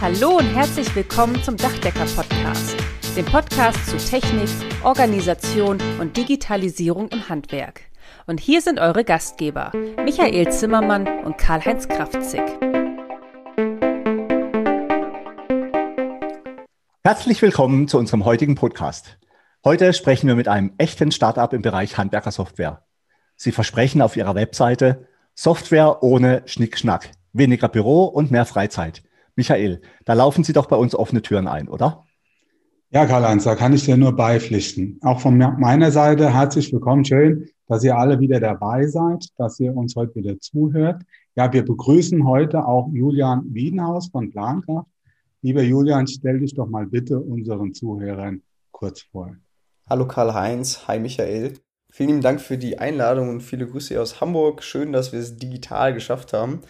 Hallo und herzlich willkommen zum Dachdecker-Podcast, dem Podcast zu Technik, Organisation und Digitalisierung im Handwerk. Und hier sind eure Gastgeber, Michael Zimmermann und Karl-Heinz Kraftzig. Herzlich willkommen zu unserem heutigen Podcast. Heute sprechen wir mit einem echten Startup im Bereich Handwerkersoftware. Sie versprechen auf ihrer Webseite Software ohne Schnickschnack, weniger Büro und mehr Freizeit. Michael, da laufen Sie doch bei uns offene Türen ein, oder? Ja, Karl-Heinz, da kann ich dir nur beipflichten. Auch von meiner Seite herzlich willkommen. Schön, dass ihr alle wieder dabei seid, dass ihr uns heute wieder zuhört. Ja, wir begrüßen heute auch Julian Wiedenhaus von Plankraft. Lieber Julian, stell dich doch mal bitte unseren Zuhörern kurz vor. Hallo Karl-Heinz, hi Michael. Vielen lieben Dank für die Einladung und viele Grüße aus Hamburg. Schön, dass wir es digital geschafft haben.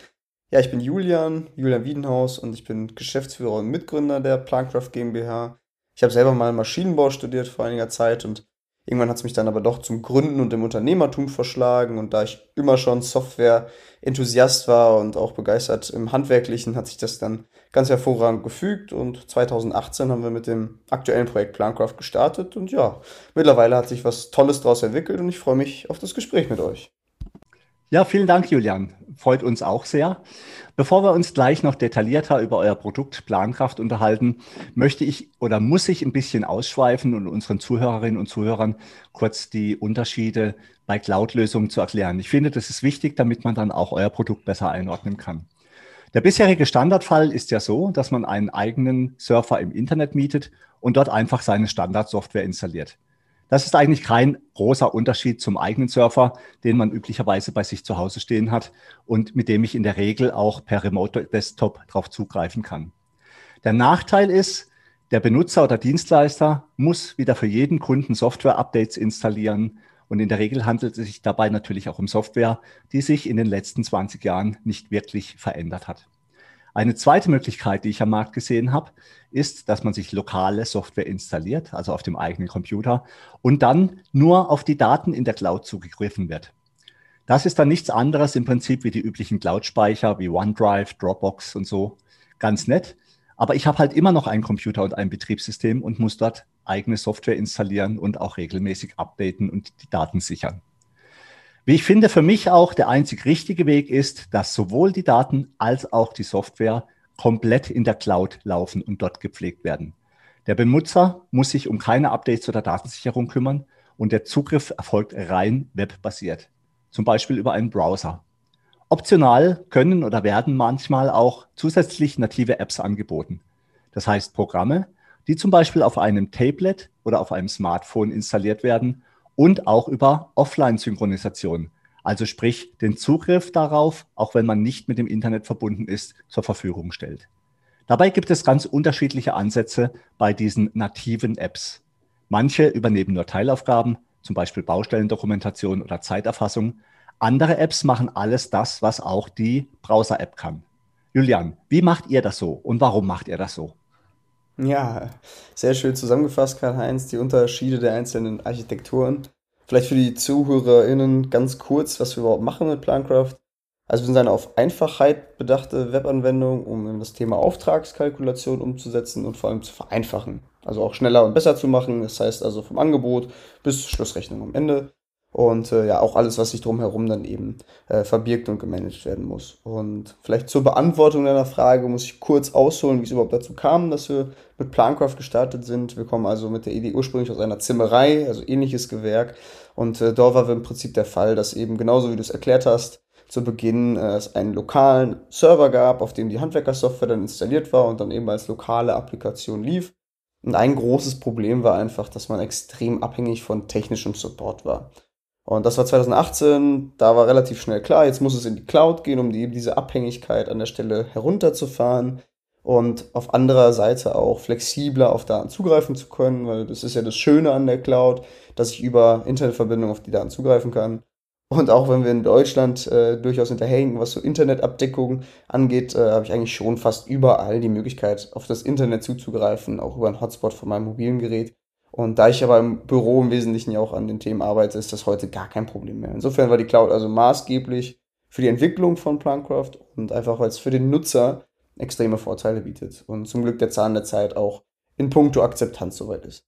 Ja, ich bin Julian, Julian Wiedenhaus und ich bin Geschäftsführer und Mitgründer der Plancraft GmbH. Ich habe selber mal Maschinenbau studiert vor einiger Zeit und irgendwann hat es mich dann aber doch zum Gründen und dem Unternehmertum verschlagen und da ich immer schon Software-Enthusiast war und auch begeistert im Handwerklichen, hat sich das dann ganz hervorragend gefügt und 2018 haben wir mit dem aktuellen Projekt Plancraft gestartet und ja, mittlerweile hat sich was Tolles daraus entwickelt und ich freue mich auf das Gespräch mit euch. Ja, vielen Dank, Julian. Freut uns auch sehr. Bevor wir uns gleich noch detaillierter über euer Produkt Plankraft unterhalten, möchte ich oder muss ich ein bisschen ausschweifen und unseren Zuhörerinnen und Zuhörern kurz die Unterschiede bei Cloud-Lösungen zu erklären. Ich finde, das ist wichtig, damit man dann auch euer Produkt besser einordnen kann. Der bisherige Standardfall ist ja so, dass man einen eigenen Surfer im Internet mietet und dort einfach seine Standardsoftware installiert. Das ist eigentlich kein großer Unterschied zum eigenen Surfer, den man üblicherweise bei sich zu Hause stehen hat und mit dem ich in der Regel auch per Remote Desktop darauf zugreifen kann. Der Nachteil ist, der Benutzer oder Dienstleister muss wieder für jeden Kunden Software-Updates installieren. Und in der Regel handelt es sich dabei natürlich auch um Software, die sich in den letzten 20 Jahren nicht wirklich verändert hat. Eine zweite Möglichkeit, die ich am Markt gesehen habe, ist, dass man sich lokale Software installiert, also auf dem eigenen Computer, und dann nur auf die Daten in der Cloud zugegriffen wird. Das ist dann nichts anderes im Prinzip wie die üblichen Cloud-Speicher wie OneDrive, Dropbox und so. Ganz nett. Aber ich habe halt immer noch einen Computer und ein Betriebssystem und muss dort eigene Software installieren und auch regelmäßig updaten und die Daten sichern. Wie ich finde, für mich auch der einzig richtige Weg ist, dass sowohl die Daten als auch die Software komplett in der Cloud laufen und dort gepflegt werden. Der Benutzer muss sich um keine Updates oder Datensicherung kümmern und der Zugriff erfolgt rein webbasiert, zum Beispiel über einen Browser. Optional können oder werden manchmal auch zusätzlich native Apps angeboten. Das heißt Programme, die zum Beispiel auf einem Tablet oder auf einem Smartphone installiert werden und auch über Offline-Synchronisation, also sprich den Zugriff darauf, auch wenn man nicht mit dem Internet verbunden ist, zur Verfügung stellt. Dabei gibt es ganz unterschiedliche Ansätze bei diesen nativen Apps. Manche übernehmen nur Teilaufgaben, zum Beispiel Baustellendokumentation oder Zeiterfassung. Andere Apps machen alles das, was auch die Browser-App kann. Julian, wie macht ihr das so und warum macht ihr das so? Ja, sehr schön zusammengefasst, Karl-Heinz, die Unterschiede der einzelnen Architekturen. Vielleicht für die ZuhörerInnen ganz kurz, was wir überhaupt machen mit Plancraft. Also wir sind eine auf Einfachheit bedachte Webanwendung, um das Thema Auftragskalkulation umzusetzen und vor allem zu vereinfachen. Also auch schneller und besser zu machen. Das heißt also vom Angebot bis Schlussrechnung am Ende und äh, ja auch alles, was sich drumherum dann eben äh, verbirgt und gemanagt werden muss. Und vielleicht zur Beantwortung deiner Frage muss ich kurz ausholen, wie es überhaupt dazu kam, dass wir mit Plancraft gestartet sind. Wir kommen also mit der Idee ursprünglich aus einer Zimmerei, also ähnliches Gewerk. Und äh, dort war im Prinzip der Fall, dass eben genauso wie du es erklärt hast, zu Beginn äh, es einen lokalen Server gab, auf dem die Handwerkersoftware dann installiert war und dann eben als lokale Applikation lief. Und ein großes Problem war einfach, dass man extrem abhängig von technischem Support war. Und das war 2018, da war relativ schnell klar, jetzt muss es in die Cloud gehen, um eben diese Abhängigkeit an der Stelle herunterzufahren und auf anderer Seite auch flexibler auf Daten zugreifen zu können, weil das ist ja das Schöne an der Cloud, dass ich über Internetverbindung auf die Daten zugreifen kann. Und auch wenn wir in Deutschland äh, durchaus hinterhängen, was so Internetabdeckung angeht, äh, habe ich eigentlich schon fast überall die Möglichkeit, auf das Internet zuzugreifen, auch über einen Hotspot von meinem mobilen Gerät. Und da ich aber im Büro im Wesentlichen ja auch an den Themen arbeite, ist das heute gar kein Problem mehr. Insofern war die Cloud also maßgeblich für die Entwicklung von Plancraft und einfach weil es für den Nutzer extreme Vorteile bietet und zum Glück der Zahn der Zeit auch in puncto Akzeptanz soweit ist.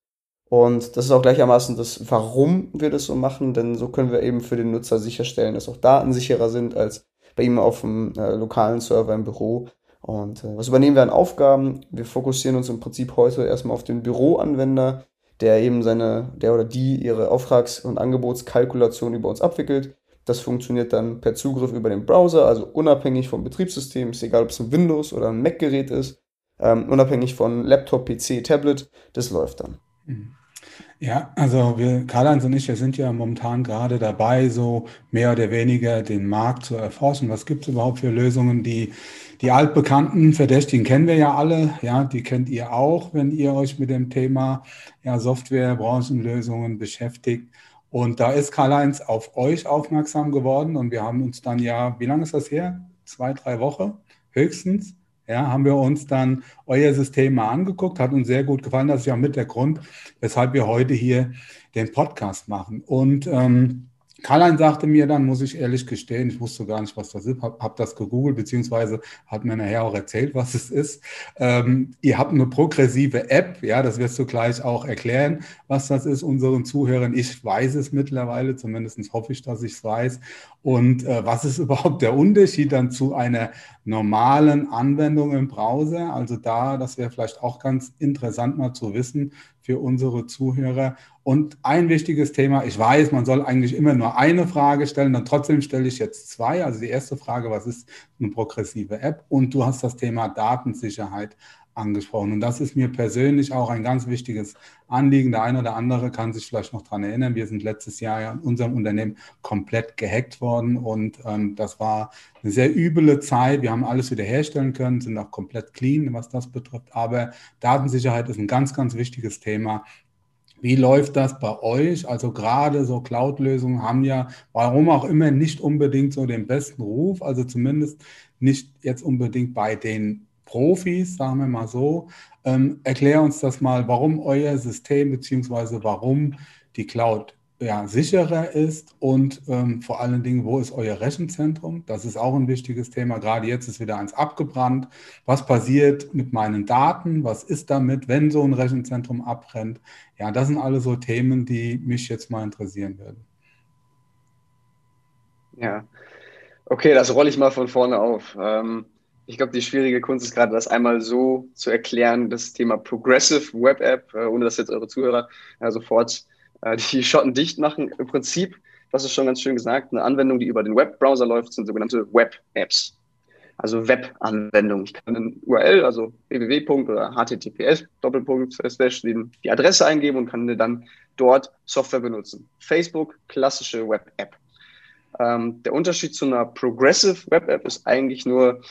Und das ist auch gleichermaßen das, warum wir das so machen, denn so können wir eben für den Nutzer sicherstellen, dass auch Daten sicherer sind als bei ihm auf dem äh, lokalen Server im Büro. Und äh, was übernehmen wir an Aufgaben? Wir fokussieren uns im Prinzip heute erstmal auf den Büroanwender, der eben seine, der oder die ihre Auftrags- und Angebotskalkulation über uns abwickelt. Das funktioniert dann per Zugriff über den Browser, also unabhängig vom Betriebssystem, ist egal, ob es ein Windows oder ein Mac-Gerät ist, ähm, unabhängig von Laptop, PC, Tablet, das läuft dann. Mhm. Ja, also wir, Karl-Heinz und ich, wir sind ja momentan gerade dabei, so mehr oder weniger den Markt zu erforschen. Was gibt es überhaupt für Lösungen? Die, die altbekannten Verdächtigen kennen wir ja alle, ja, die kennt ihr auch, wenn ihr euch mit dem Thema ja, Software, Branchenlösungen beschäftigt. Und da ist Karl-Heinz auf euch aufmerksam geworden und wir haben uns dann ja, wie lange ist das her? Zwei, drei Wochen höchstens ja, haben wir uns dann euer System mal angeguckt, hat uns sehr gut gefallen. Das ist ja mit der Grund, weshalb wir heute hier den Podcast machen. Und ähm, Karl-Heinz sagte mir dann, muss ich ehrlich gestehen, ich wusste gar nicht, was das ist, habe hab das gegoogelt, beziehungsweise hat mir nachher auch erzählt, was es ist. Ähm, ihr habt eine progressive App, ja, das wirst du gleich auch erklären, was das ist unseren Zuhörern. Ich weiß es mittlerweile, zumindest hoffe ich, dass ich es weiß. Und äh, was ist überhaupt der Unterschied dann zu einer normalen Anwendung im Browser? Also da, das wäre vielleicht auch ganz interessant mal zu wissen für unsere Zuhörer. Und ein wichtiges Thema, ich weiß, man soll eigentlich immer nur eine Frage stellen, dann trotzdem stelle ich jetzt zwei. Also die erste Frage, was ist eine progressive App? Und du hast das Thema Datensicherheit angesprochen. Und das ist mir persönlich auch ein ganz wichtiges Anliegen. Der eine oder andere kann sich vielleicht noch daran erinnern. Wir sind letztes Jahr ja in unserem Unternehmen komplett gehackt worden und ähm, das war eine sehr üble Zeit. Wir haben alles wiederherstellen können, sind auch komplett clean, was das betrifft. Aber Datensicherheit ist ein ganz, ganz wichtiges Thema. Wie läuft das bei euch? Also gerade so Cloud-Lösungen haben ja, warum auch immer, nicht unbedingt so den besten Ruf, also zumindest nicht jetzt unbedingt bei den Profis, sagen wir mal so. Ähm, erklär uns das mal, warum euer System beziehungsweise warum die Cloud ja, sicherer ist und ähm, vor allen Dingen, wo ist euer Rechenzentrum? Das ist auch ein wichtiges Thema. Gerade jetzt ist wieder eins abgebrannt. Was passiert mit meinen Daten? Was ist damit, wenn so ein Rechenzentrum abbrennt? Ja, das sind alle so Themen, die mich jetzt mal interessieren würden. Ja, okay, das rolle ich mal von vorne auf. Ähm, ich glaube, die schwierige Kunst ist gerade, das einmal so zu erklären, das Thema Progressive Web App, äh, ohne dass jetzt eure Zuhörer äh, sofort äh, die Schotten dicht machen. Im Prinzip, das ist schon ganz schön gesagt, eine Anwendung, die über den Webbrowser läuft, sind sogenannte Web Apps. Also Web-Anwendungen. Ich kann eine URL, also www. oder https die Adresse eingeben und kann dann dort Software benutzen. Facebook, klassische Web-App. Ähm, der Unterschied zu einer Progressive Web-App ist eigentlich nur,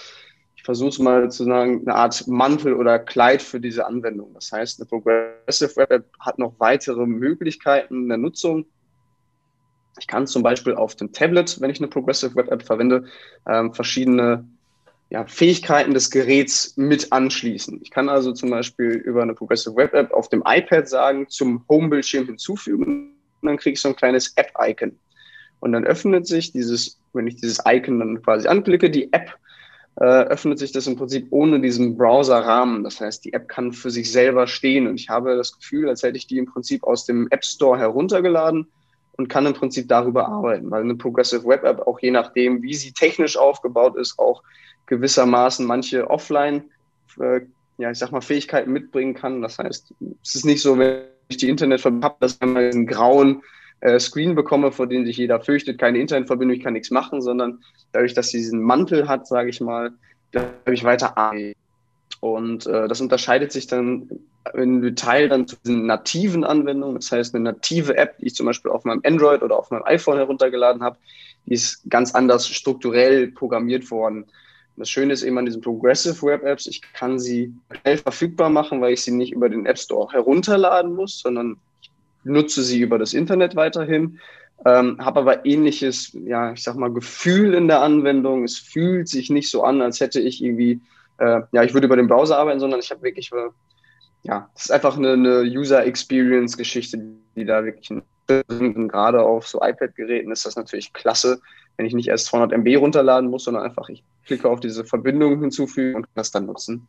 versuche es mal zu sagen, eine Art Mantel oder Kleid für diese Anwendung. Das heißt, eine Progressive Web App hat noch weitere Möglichkeiten der Nutzung. Ich kann zum Beispiel auf dem Tablet, wenn ich eine Progressive Web App verwende, ähm, verschiedene ja, Fähigkeiten des Geräts mit anschließen. Ich kann also zum Beispiel über eine Progressive Web App auf dem iPad sagen, zum Home-Bildschirm hinzufügen und dann kriege ich so ein kleines App-Icon. Und dann öffnet sich dieses, wenn ich dieses Icon dann quasi anklicke, die App öffnet sich das im Prinzip ohne diesen Browser-Rahmen. Das heißt, die App kann für sich selber stehen und ich habe das Gefühl, als hätte ich die im Prinzip aus dem App Store heruntergeladen und kann im Prinzip darüber arbeiten, weil eine Progressive Web App auch je nachdem, wie sie technisch aufgebaut ist, auch gewissermaßen manche Offline, äh, ja, ich sag mal, Fähigkeiten mitbringen kann. Das heißt, es ist nicht so, wenn ich die Internetverbindung habe, dass man diesen grauen äh, Screen bekomme, vor dem sich jeder fürchtet, keine Internetverbindung, ich kann nichts machen, sondern dadurch, dass sie diesen Mantel hat, sage ich mal, bleibe ich weiter an. Und äh, das unterscheidet sich dann im Detail dann zu den nativen Anwendungen. Das heißt, eine native App, die ich zum Beispiel auf meinem Android oder auf meinem iPhone heruntergeladen habe, die ist ganz anders strukturell programmiert worden. Das Schöne ist eben an diesen Progressive Web Apps, ich kann sie schnell verfügbar machen, weil ich sie nicht über den App Store herunterladen muss, sondern nutze sie über das Internet weiterhin, ähm, habe aber ähnliches, ja, ich sag mal, Gefühl in der Anwendung. Es fühlt sich nicht so an, als hätte ich irgendwie, äh, ja, ich würde über den Browser arbeiten, sondern ich habe wirklich, äh, ja, es ist einfach eine, eine User Experience Geschichte, die da wirklich gerade auf so iPad-Geräten ist das natürlich klasse, wenn ich nicht erst 200 MB runterladen muss, sondern einfach ich klicke auf diese Verbindung hinzufügen und kann das dann nutzen.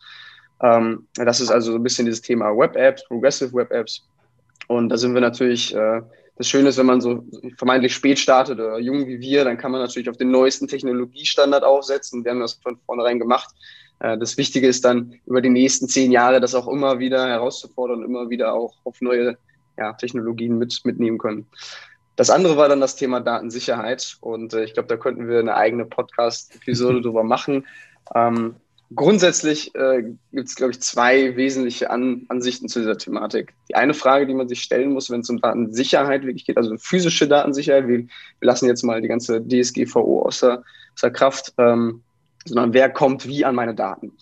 Ähm, das ist also so ein bisschen dieses Thema Web Apps, Progressive Web Apps. Und da sind wir natürlich, äh, das Schöne ist, wenn man so vermeintlich spät startet oder jung wie wir, dann kann man natürlich auf den neuesten Technologiestandard aufsetzen. Wir haben das von vornherein gemacht. Äh, das Wichtige ist dann, über die nächsten zehn Jahre das auch immer wieder herauszufordern und immer wieder auch auf neue ja, Technologien mit, mitnehmen können. Das andere war dann das Thema Datensicherheit und äh, ich glaube, da könnten wir eine eigene Podcast-Episode drüber machen. Ähm, grundsätzlich äh, gibt es, glaube ich, zwei wesentliche An Ansichten zu dieser Thematik. Die eine Frage, die man sich stellen muss, wenn es um Datensicherheit wirklich geht, also physische Datensicherheit, wir, wir lassen jetzt mal die ganze DSGVO außer, außer Kraft, ähm, sondern wer kommt wie an meine Daten?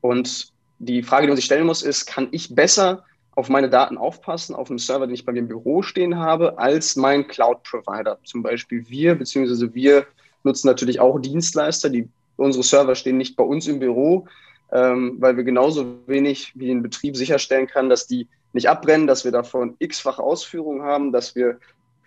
Und die Frage, die man sich stellen muss, ist, kann ich besser auf meine Daten aufpassen, auf einem Server, den ich bei mir im Büro stehen habe, als mein Cloud-Provider. Zum Beispiel wir, beziehungsweise wir nutzen natürlich auch Dienstleister, die unsere Server stehen nicht bei uns im Büro, ähm, weil wir genauso wenig wie den Betrieb sicherstellen kann, dass die nicht abbrennen, dass wir davon x-fach Ausführungen haben, dass wir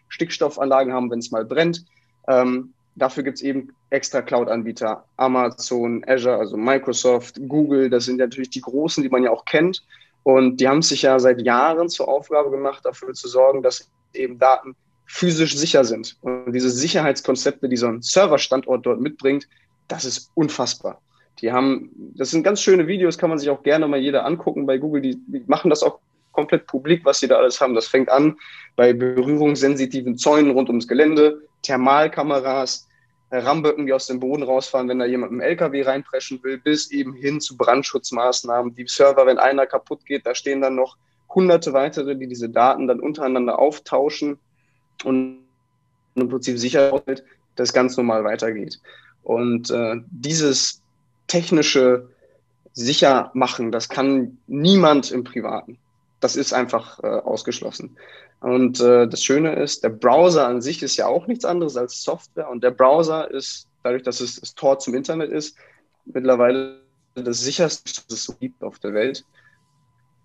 Stickstoffanlagen haben, wenn es mal brennt. Ähm, dafür gibt es eben extra Cloud-Anbieter, Amazon, Azure, also Microsoft, Google, das sind natürlich die großen, die man ja auch kennt. Und die haben sich ja seit Jahren zur Aufgabe gemacht, dafür zu sorgen, dass eben Daten physisch sicher sind. Und diese Sicherheitskonzepte, die so ein Serverstandort dort mitbringt, das ist unfassbar. Die haben, das sind ganz schöne Videos, kann man sich auch gerne mal jeder angucken bei Google. Die, machen das auch komplett publik, was sie da alles haben. Das fängt an bei berührungssensitiven Zäunen rund ums Gelände, Thermalkameras, Ramböcken, die aus dem Boden rausfahren, wenn da jemand im LKW reinpreschen will, bis eben hin zu Brandschutzmaßnahmen. Die Server, wenn einer kaputt geht, da stehen dann noch hunderte weitere, die diese Daten dann untereinander auftauschen und im Prinzip sicher, dass das ganz normal weitergeht. Und äh, dieses technische Sichermachen, das kann niemand im Privaten. Das ist einfach äh, ausgeschlossen. Und äh, das Schöne ist, der Browser an sich ist ja auch nichts anderes als Software. Und der Browser ist, dadurch, dass es das Tor zum Internet ist, mittlerweile das sicherste, was es gibt auf der Welt.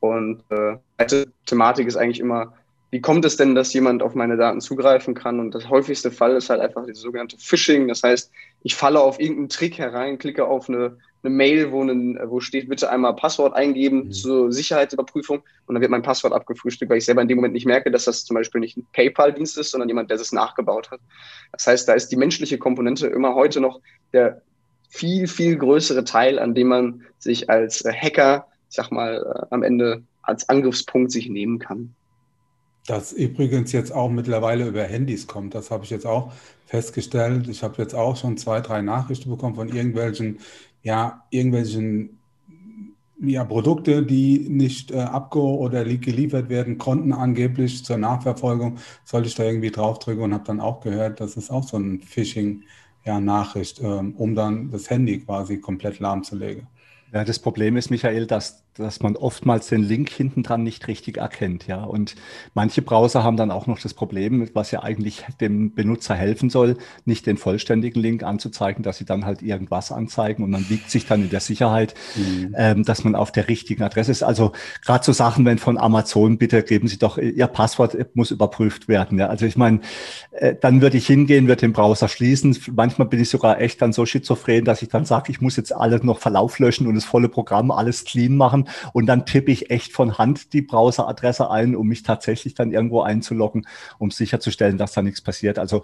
Und äh, die Thematik ist eigentlich immer, wie kommt es denn, dass jemand auf meine Daten zugreifen kann? Und das häufigste Fall ist halt einfach das sogenannte Phishing. Das heißt, ich falle auf irgendeinen Trick herein, klicke auf eine, eine Mail, wo, einen, wo steht, bitte einmal Passwort eingeben mhm. zur Sicherheitsüberprüfung und dann wird mein Passwort abgefrühstückt, weil ich selber in dem Moment nicht merke, dass das zum Beispiel nicht ein PayPal-Dienst ist, sondern jemand, der es nachgebaut hat. Das heißt, da ist die menschliche Komponente immer heute noch der viel, viel größere Teil, an dem man sich als Hacker, ich sag mal, äh, am Ende als Angriffspunkt sich nehmen kann. Das übrigens jetzt auch mittlerweile über Handys kommt. Das habe ich jetzt auch festgestellt. Ich habe jetzt auch schon zwei, drei Nachrichten bekommen von irgendwelchen, ja, irgendwelchen ja, Produkte, die nicht äh, abge- oder geliefert werden konnten, angeblich zur Nachverfolgung, sollte ich da irgendwie draufdrücken und habe dann auch gehört, das ist auch so ein Phishing-Nachricht, ja, ähm, um dann das Handy quasi komplett lahmzulegen. Ja, das Problem ist, Michael, dass dass man oftmals den Link hinten dran nicht richtig erkennt, ja. Und manche Browser haben dann auch noch das Problem, was ja eigentlich dem Benutzer helfen soll, nicht den vollständigen Link anzuzeigen, dass sie dann halt irgendwas anzeigen und man wiegt sich dann in der Sicherheit, mhm. ähm, dass man auf der richtigen Adresse ist. Also gerade so Sachen, wenn von Amazon, bitte geben Sie doch, Ihr Passwort muss überprüft werden, ja. Also ich meine, äh, dann würde ich hingehen, würde den Browser schließen. Manchmal bin ich sogar echt dann so schizophren, dass ich dann sage, ich muss jetzt alles noch Verlauf löschen und das volle Programm alles clean machen und dann tippe ich echt von Hand die Browseradresse ein, um mich tatsächlich dann irgendwo einzuloggen, um sicherzustellen, dass da nichts passiert. Also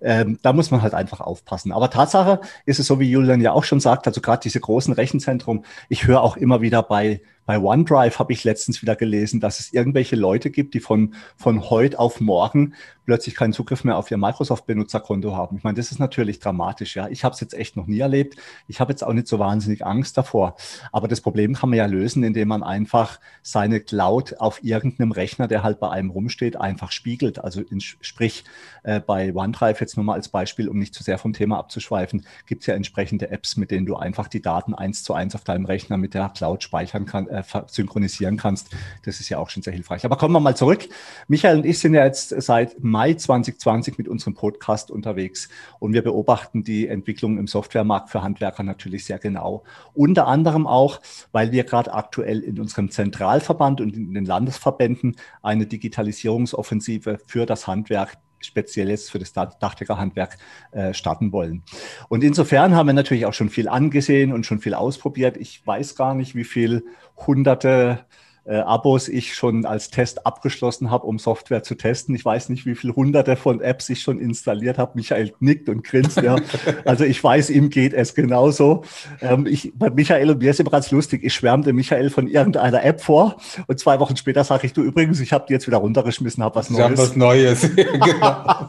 ähm, da muss man halt einfach aufpassen. Aber Tatsache ist es so, wie Julian ja auch schon sagt, also gerade diese großen Rechenzentrum, ich höre auch immer wieder bei bei OneDrive habe ich letztens wieder gelesen, dass es irgendwelche Leute gibt, die von, von heute auf morgen plötzlich keinen Zugriff mehr auf ihr Microsoft-Benutzerkonto haben. Ich meine, das ist natürlich dramatisch. Ja, ich habe es jetzt echt noch nie erlebt. Ich habe jetzt auch nicht so wahnsinnig Angst davor. Aber das Problem kann man ja lösen, indem man einfach seine Cloud auf irgendeinem Rechner, der halt bei einem rumsteht, einfach spiegelt. Also in, sprich äh, bei OneDrive jetzt nur mal als Beispiel, um nicht zu sehr vom Thema abzuschweifen, gibt es ja entsprechende Apps, mit denen du einfach die Daten eins zu eins auf deinem Rechner mit der Cloud speichern kannst, äh, synchronisieren kannst. Das ist ja auch schon sehr hilfreich. Aber kommen wir mal zurück. Michael und ich sind ja jetzt seit Mai Mai 2020 mit unserem Podcast unterwegs und wir beobachten die Entwicklung im Softwaremarkt für Handwerker natürlich sehr genau. Unter anderem auch, weil wir gerade aktuell in unserem Zentralverband und in den Landesverbänden eine Digitalisierungsoffensive für das Handwerk speziell jetzt für das Dachdeckerhandwerk äh, starten wollen. Und insofern haben wir natürlich auch schon viel angesehen und schon viel ausprobiert. Ich weiß gar nicht, wie viel hunderte äh, Abos ich schon als Test abgeschlossen habe, um Software zu testen. Ich weiß nicht, wie viele hunderte von Apps ich schon installiert habe. Michael nickt und grinst. Ja. Also ich weiß, ihm geht es genauso. Ähm, ich, bei Michael und mir ist immer ganz lustig. Ich schwärmte Michael von irgendeiner App vor und zwei Wochen später sage ich, du übrigens, ich habe die jetzt wieder runtergeschmissen, habe was Neues. Ich habe was Neues. genau.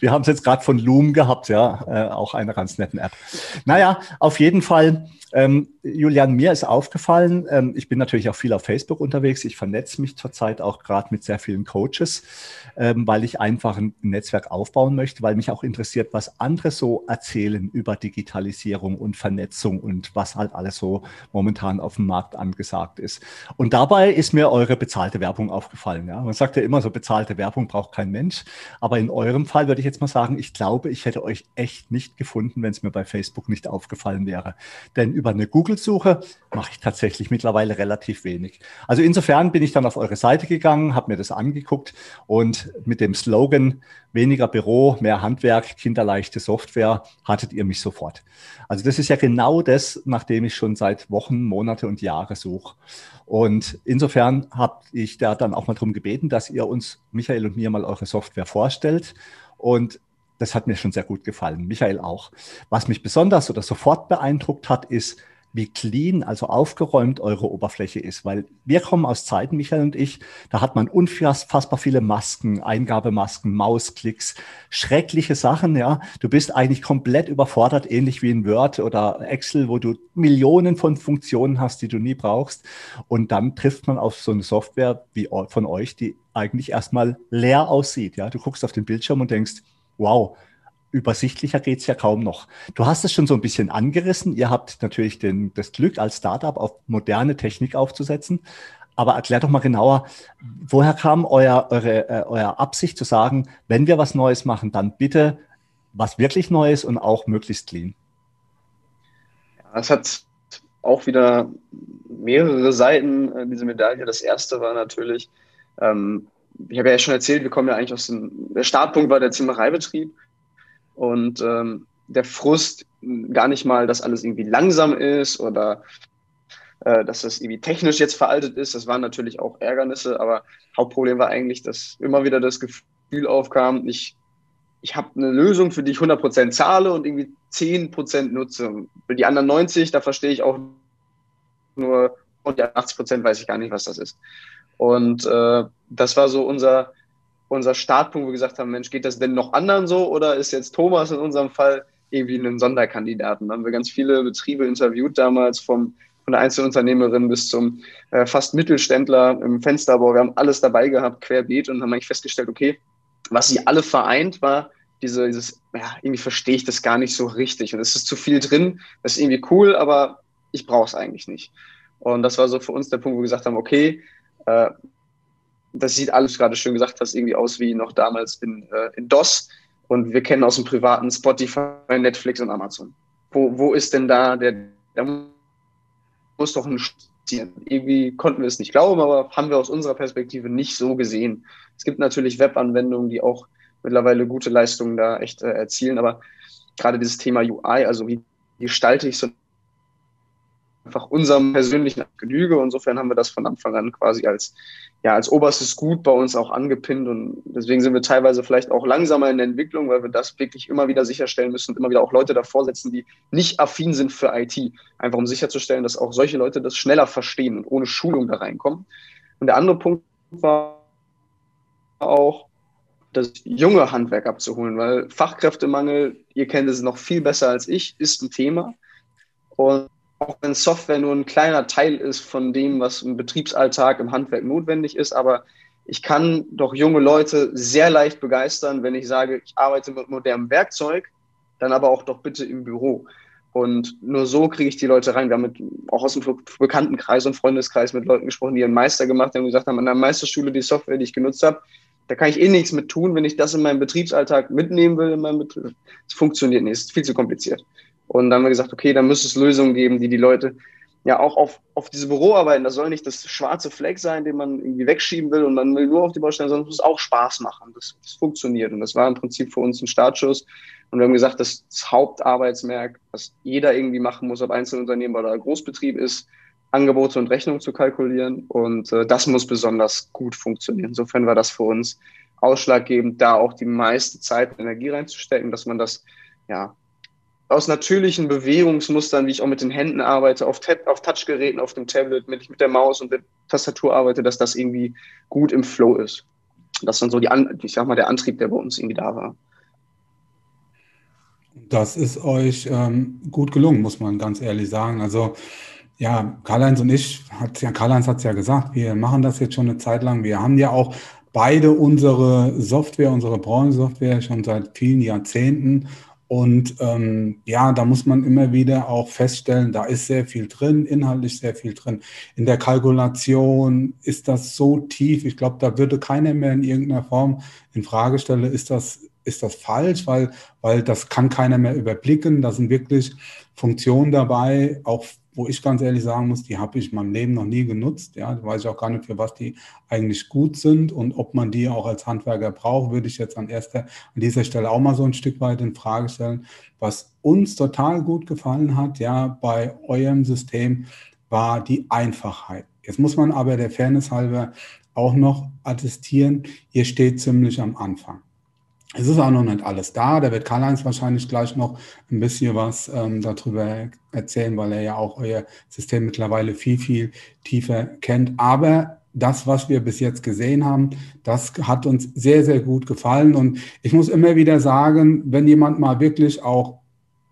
Wir haben es jetzt gerade von Loom gehabt, ja, äh, auch eine ganz netten App. Naja, auf jeden Fall ähm, Julian, mir ist aufgefallen, ähm, ich bin natürlich auch viel auf Facebook unterwegs. Ich vernetze mich zurzeit auch gerade mit sehr vielen Coaches, ähm, weil ich einfach ein Netzwerk aufbauen möchte, weil mich auch interessiert, was andere so erzählen über Digitalisierung und Vernetzung und was halt alles so momentan auf dem Markt angesagt ist. Und dabei ist mir eure bezahlte Werbung aufgefallen. Ja? Man sagt ja immer so, bezahlte Werbung braucht kein Mensch. Aber in eurem Fall würde ich jetzt mal sagen, ich glaube, ich hätte euch echt nicht gefunden, wenn es mir bei Facebook nicht aufgefallen wäre. Denn über eine Google-Suche mache ich tatsächlich mittlerweile relativ wenig. Also insofern bin ich dann auf eure Seite gegangen, habe mir das angeguckt und mit dem Slogan weniger Büro, mehr Handwerk, kinderleichte Software hattet ihr mich sofort. Also das ist ja genau das, nach dem ich schon seit Wochen, Monate und Jahre suche. Und insofern habe ich da dann auch mal darum gebeten, dass ihr uns, Michael und mir, mal eure Software vorstellt. Und das hat mir schon sehr gut gefallen. Michael auch. Was mich besonders oder sofort beeindruckt hat, ist, wie clean, also aufgeräumt eure Oberfläche ist. Weil wir kommen aus Zeiten, Michael und ich, da hat man unfassbar viele Masken, Eingabemasken, Mausklicks, schreckliche Sachen, ja. Du bist eigentlich komplett überfordert, ähnlich wie in Word oder Excel, wo du Millionen von Funktionen hast, die du nie brauchst. Und dann trifft man auf so eine Software wie von euch, die eigentlich erstmal leer aussieht, ja. Du guckst auf den Bildschirm und denkst, wow, übersichtlicher geht's ja kaum noch. Du hast es schon so ein bisschen angerissen. Ihr habt natürlich den, das Glück, als Startup auf moderne Technik aufzusetzen. Aber erklär doch mal genauer, woher kam euer, eure, äh, euer Absicht zu sagen, wenn wir was Neues machen, dann bitte was wirklich Neues und auch möglichst clean? Es hat auch wieder mehrere Seiten, äh, diese Medaille. Das erste war natürlich, ähm, ich habe ja schon erzählt, wir kommen ja eigentlich aus dem, der Startpunkt war der Zimmereibetrieb und ähm, der Frust gar nicht mal, dass alles irgendwie langsam ist oder äh, dass das irgendwie technisch jetzt veraltet ist. Das waren natürlich auch Ärgernisse, aber Hauptproblem war eigentlich, dass immer wieder das Gefühl aufkam, ich, ich habe eine Lösung, für die ich 100% zahle und irgendwie 10% nutze. Für die anderen 90, da verstehe ich auch nur, und ja, 80% weiß ich gar nicht, was das ist. Und äh, das war so unser, unser Startpunkt, wo wir gesagt haben, Mensch, geht das denn noch anderen so oder ist jetzt Thomas in unserem Fall irgendwie ein Sonderkandidaten? Da haben wir ganz viele Betriebe interviewt damals vom, von der Einzelunternehmerin bis zum äh, fast Mittelständler im Fensterbau. Wir haben alles dabei gehabt, querbeet und haben eigentlich festgestellt, okay, was sie alle vereint war, diese, dieses, ja, irgendwie verstehe ich das gar nicht so richtig und es ist zu viel drin, das ist irgendwie cool, aber ich brauche es eigentlich nicht. Und das war so für uns der Punkt, wo wir gesagt haben, okay, äh, das sieht alles gerade schön gesagt hast, irgendwie aus wie noch damals in, äh, in DOS. Und wir kennen aus dem privaten Spotify, Netflix und Amazon. Wo, wo ist denn da der, da muss doch ein irgendwie konnten wir es nicht glauben, aber haben wir aus unserer Perspektive nicht so gesehen. Es gibt natürlich Webanwendungen, die auch mittlerweile gute Leistungen da echt äh, erzielen, aber gerade dieses Thema UI, also wie gestalte ich so einfach unserem persönlichen Genüge. Insofern haben wir das von Anfang an quasi als, ja, als oberstes Gut bei uns auch angepinnt. Und deswegen sind wir teilweise vielleicht auch langsamer in der Entwicklung, weil wir das wirklich immer wieder sicherstellen müssen und immer wieder auch Leute davor setzen, die nicht affin sind für IT. Einfach um sicherzustellen, dass auch solche Leute das schneller verstehen und ohne Schulung da reinkommen. Und der andere Punkt war auch, das junge Handwerk abzuholen, weil Fachkräftemangel, ihr kennt es noch viel besser als ich, ist ein Thema. Und auch wenn Software nur ein kleiner Teil ist von dem, was im Betriebsalltag im Handwerk notwendig ist, aber ich kann doch junge Leute sehr leicht begeistern, wenn ich sage, ich arbeite mit modernem Werkzeug, dann aber auch doch bitte im Büro. Und nur so kriege ich die Leute rein. Wir haben mit, auch aus dem Bekanntenkreis und Freundeskreis mit Leuten gesprochen, die einen Meister gemacht haben und gesagt haben, an der Meisterschule die Software, die ich genutzt habe, da kann ich eh nichts mit tun, wenn ich das in meinem Betriebsalltag mitnehmen will. Es funktioniert nicht, es ist viel zu kompliziert. Und dann haben wir gesagt, okay, dann müsste es Lösungen geben, die die Leute ja auch auf, auf diese Büroarbeiten, das soll nicht das schwarze Fleck sein, den man irgendwie wegschieben will und man will nur auf die Baustelle, sondern es muss auch Spaß machen. Das, das funktioniert. Und das war im Prinzip für uns ein Startschuss. Und wir haben gesagt, dass das Hauptarbeitsmerk, was jeder irgendwie machen muss, ob Einzelunternehmen oder Großbetrieb ist, Angebote und Rechnung zu kalkulieren. Und äh, das muss besonders gut funktionieren. Insofern war das für uns ausschlaggebend, da auch die meiste Zeit und Energie reinzustecken, dass man das ja aus natürlichen Bewegungsmustern, wie ich auch mit den Händen arbeite, auf, auf Touchgeräten, auf dem Tablet, mit, mit der Maus und der Tastatur arbeite, dass das irgendwie gut im Flow ist. Das ist dann so die, ich sag mal, der Antrieb, der bei uns irgendwie da war. Das ist euch ähm, gut gelungen, muss man ganz ehrlich sagen. Also ja, Karl-Heinz und ich, ja, Karl-Heinz hat es ja gesagt, wir machen das jetzt schon eine Zeit lang. Wir haben ja auch beide unsere Software, unsere Branchensoftware schon seit vielen Jahrzehnten und ähm, ja, da muss man immer wieder auch feststellen, da ist sehr viel drin, inhaltlich sehr viel drin. In der Kalkulation ist das so tief. Ich glaube, da würde keiner mehr in irgendeiner Form in Frage stellen, ist das, ist das falsch, weil, weil das kann keiner mehr überblicken. Da sind wirklich Funktionen dabei, auch wo ich ganz ehrlich sagen muss, die habe ich in meinem Leben noch nie genutzt. Ja, da weiß ich auch gar nicht, für was die eigentlich gut sind und ob man die auch als Handwerker braucht, würde ich jetzt an erster, an dieser Stelle auch mal so ein Stück weit in Frage stellen. Was uns total gut gefallen hat, ja, bei eurem System war die Einfachheit. Jetzt muss man aber der Fairness halber auch noch attestieren, ihr steht ziemlich am Anfang. Es ist auch noch nicht alles da. Da wird Karl-Heinz wahrscheinlich gleich noch ein bisschen was ähm, darüber erzählen, weil er ja auch euer System mittlerweile viel, viel tiefer kennt. Aber das, was wir bis jetzt gesehen haben, das hat uns sehr, sehr gut gefallen. Und ich muss immer wieder sagen, wenn jemand mal wirklich auch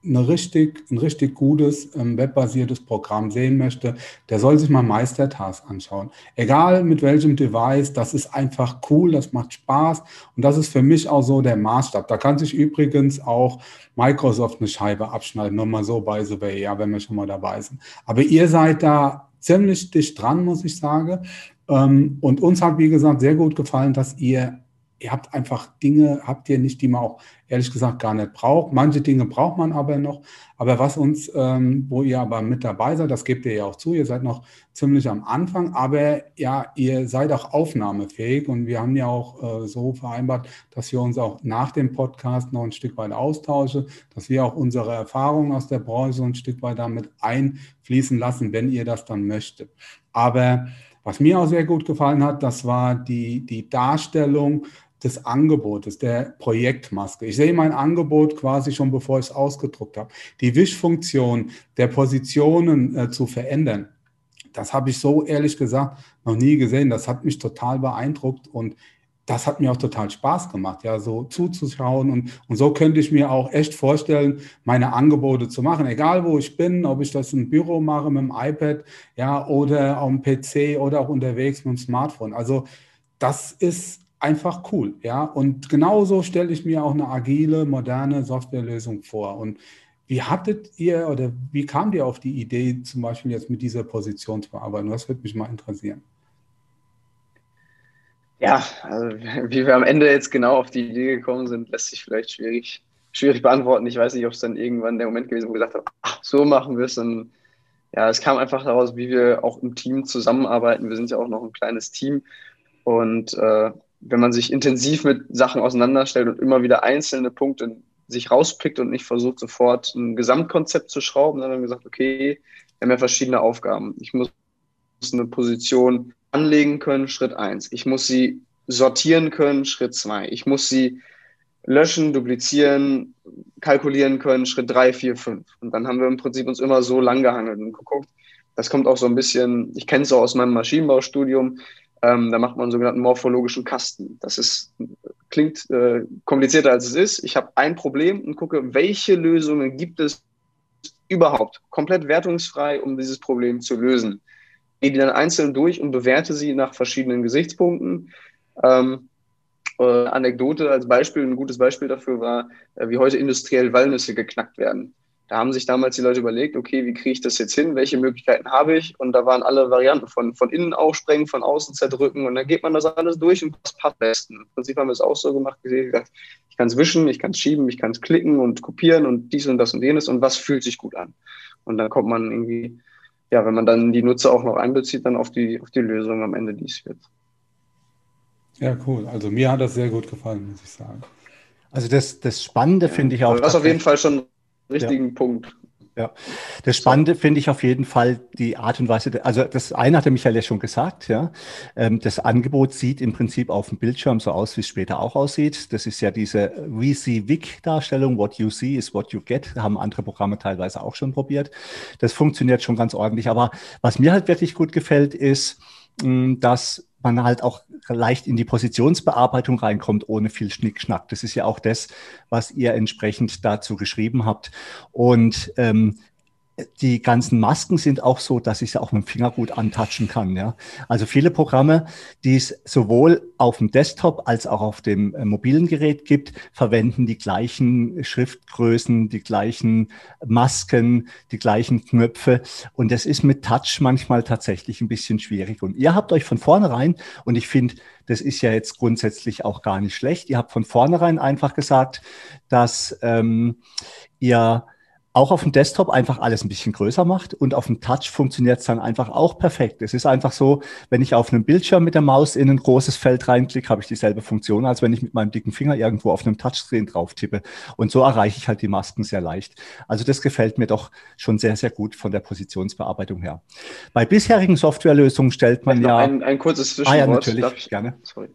eine richtig, ein richtig gutes ähm, webbasiertes Programm sehen möchte, der soll sich mal Meistertask anschauen. Egal mit welchem Device, das ist einfach cool, das macht Spaß und das ist für mich auch so der Maßstab. Da kann sich übrigens auch Microsoft eine Scheibe abschneiden, nur mal so by the way, ja, wenn wir schon mal dabei sind. Aber ihr seid da ziemlich dicht dran, muss ich sagen. Ähm, und uns hat, wie gesagt, sehr gut gefallen, dass ihr ihr habt einfach Dinge, habt ihr nicht, die man auch ehrlich gesagt gar nicht braucht. Manche Dinge braucht man aber noch. Aber was uns, ähm, wo ihr aber mit dabei seid, das gebt ihr ja auch zu, ihr seid noch ziemlich am Anfang, aber ja, ihr seid auch aufnahmefähig und wir haben ja auch äh, so vereinbart, dass wir uns auch nach dem Podcast noch ein Stück weit austauschen, dass wir auch unsere Erfahrungen aus der Branche ein Stück weit damit einfließen lassen, wenn ihr das dann möchtet. Aber was mir auch sehr gut gefallen hat, das war die, die Darstellung des Angebotes, der Projektmaske. Ich sehe mein Angebot quasi schon, bevor ich es ausgedruckt habe. Die Wischfunktion der Positionen äh, zu verändern, das habe ich so ehrlich gesagt noch nie gesehen. Das hat mich total beeindruckt und das hat mir auch total Spaß gemacht, ja, so zuzuschauen. Und, und so könnte ich mir auch echt vorstellen, meine Angebote zu machen. Egal wo ich bin, ob ich das im Büro mache mit dem iPad, ja, oder am PC oder auch unterwegs mit dem Smartphone. Also das ist einfach cool, ja. Und genauso stelle ich mir auch eine agile, moderne Softwarelösung vor. Und wie hattet ihr oder wie kamt ihr auf die Idee, zum Beispiel jetzt mit dieser Position zu arbeiten? Das würde mich mal interessieren. Ja, also wie wir am Ende jetzt genau auf die Idee gekommen sind, lässt sich vielleicht schwierig, schwierig beantworten. Ich weiß nicht, ob es dann irgendwann der Moment gewesen ist, wo wir gesagt haben, ach, so machen wir es. Und ja, es kam einfach daraus, wie wir auch im Team zusammenarbeiten. Wir sind ja auch noch ein kleines Team. Und äh, wenn man sich intensiv mit Sachen auseinanderstellt und immer wieder einzelne Punkte sich rauspickt und nicht versucht, sofort ein Gesamtkonzept zu schrauben, sondern gesagt, okay, wir haben ja verschiedene Aufgaben. Ich muss eine Position anlegen können, Schritt eins. Ich muss sie sortieren können, Schritt zwei. Ich muss sie löschen, duplizieren, kalkulieren können, Schritt drei, vier, fünf. Und dann haben wir im Prinzip uns immer so lang gehangelt und geguckt. Das kommt auch so ein bisschen, ich kenne es auch aus meinem Maschinenbaustudium, ähm, da macht man einen sogenannten morphologischen Kasten. Das ist, klingt äh, komplizierter als es ist. Ich habe ein Problem und gucke, welche Lösungen gibt es überhaupt, komplett wertungsfrei, um dieses Problem zu lösen. Gehe die dann einzeln durch und bewerte sie nach verschiedenen Gesichtspunkten. Ähm, äh, Anekdote als Beispiel, ein gutes Beispiel dafür war, äh, wie heute industriell Walnüsse geknackt werden. Da haben sich damals die Leute überlegt, okay, wie kriege ich das jetzt hin? Welche Möglichkeiten habe ich? Und da waren alle Varianten von, von innen aufsprengen, von außen zerdrücken und dann geht man das alles durch und das passt am besten. Im Prinzip haben wir es auch so gemacht, gesagt, ich kann es wischen, ich kann es schieben, ich kann es klicken und kopieren und dies und das und jenes und was fühlt sich gut an. Und dann kommt man irgendwie ja, wenn man dann die Nutzer auch noch einbezieht, dann auf die, auf die Lösung am Ende dies wird. Ja, cool. Also mir hat das sehr gut gefallen, muss ich sagen. Also das, das Spannende ja. finde ich auch. Du hast auf jeden Fall schon richtigen ja. Punkt. Ja, das Spannende finde ich auf jeden Fall die Art und Weise, also das eine hat der Michael ja schon gesagt, ja. Ähm, das Angebot sieht im Prinzip auf dem Bildschirm so aus, wie es später auch aussieht. Das ist ja diese We See Vic Darstellung, what you see is what you get, haben andere Programme teilweise auch schon probiert. Das funktioniert schon ganz ordentlich. Aber was mir halt wirklich gut gefällt, ist, dass man halt auch leicht in die Positionsbearbeitung reinkommt, ohne viel Schnickschnack. Das ist ja auch das, was ihr entsprechend dazu geschrieben habt. Und ähm, die ganzen Masken sind auch so, dass ich sie auch mit dem Finger gut antatschen kann. Ja? Also viele Programme, die es sowohl auf dem Desktop als auch auf dem äh, mobilen Gerät gibt, verwenden die gleichen Schriftgrößen, die gleichen Masken, die gleichen Knöpfe. Und das ist mit Touch manchmal tatsächlich ein bisschen schwierig. Und ihr habt euch von vornherein, und ich finde, das ist ja jetzt grundsätzlich auch gar nicht schlecht, ihr habt von vornherein einfach gesagt, dass ähm, ihr auch auf dem Desktop einfach alles ein bisschen größer macht und auf dem Touch funktioniert es dann einfach auch perfekt. Es ist einfach so, wenn ich auf einem Bildschirm mit der Maus in ein großes Feld reinklicke, habe ich dieselbe Funktion, als wenn ich mit meinem dicken Finger irgendwo auf einem Touchscreen drauf tippe. Und so erreiche ich halt die Masken sehr leicht. Also das gefällt mir doch schon sehr, sehr gut von der Positionsbearbeitung her. Bei bisherigen Softwarelösungen stellt man ja... Ein, ein kurzes Zwischenwort. Ah ja, natürlich, ich, gerne. Sorry.